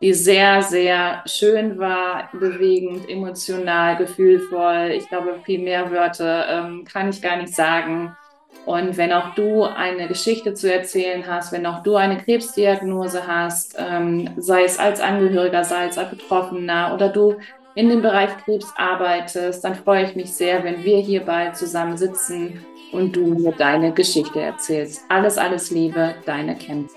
Speaker 2: die sehr, sehr schön war, bewegend, emotional, gefühlvoll. Ich glaube, viel mehr Wörter ähm, kann ich gar nicht sagen. Und wenn auch du eine Geschichte zu erzählen hast, wenn auch du eine Krebsdiagnose hast, ähm, sei es als Angehöriger, sei es als Betroffener oder du in dem Bereich Krebs arbeitest, dann freue ich mich sehr, wenn wir hierbei zusammen sitzen und du mir deine Geschichte erzählst. Alles, alles Liebe, deine Ken.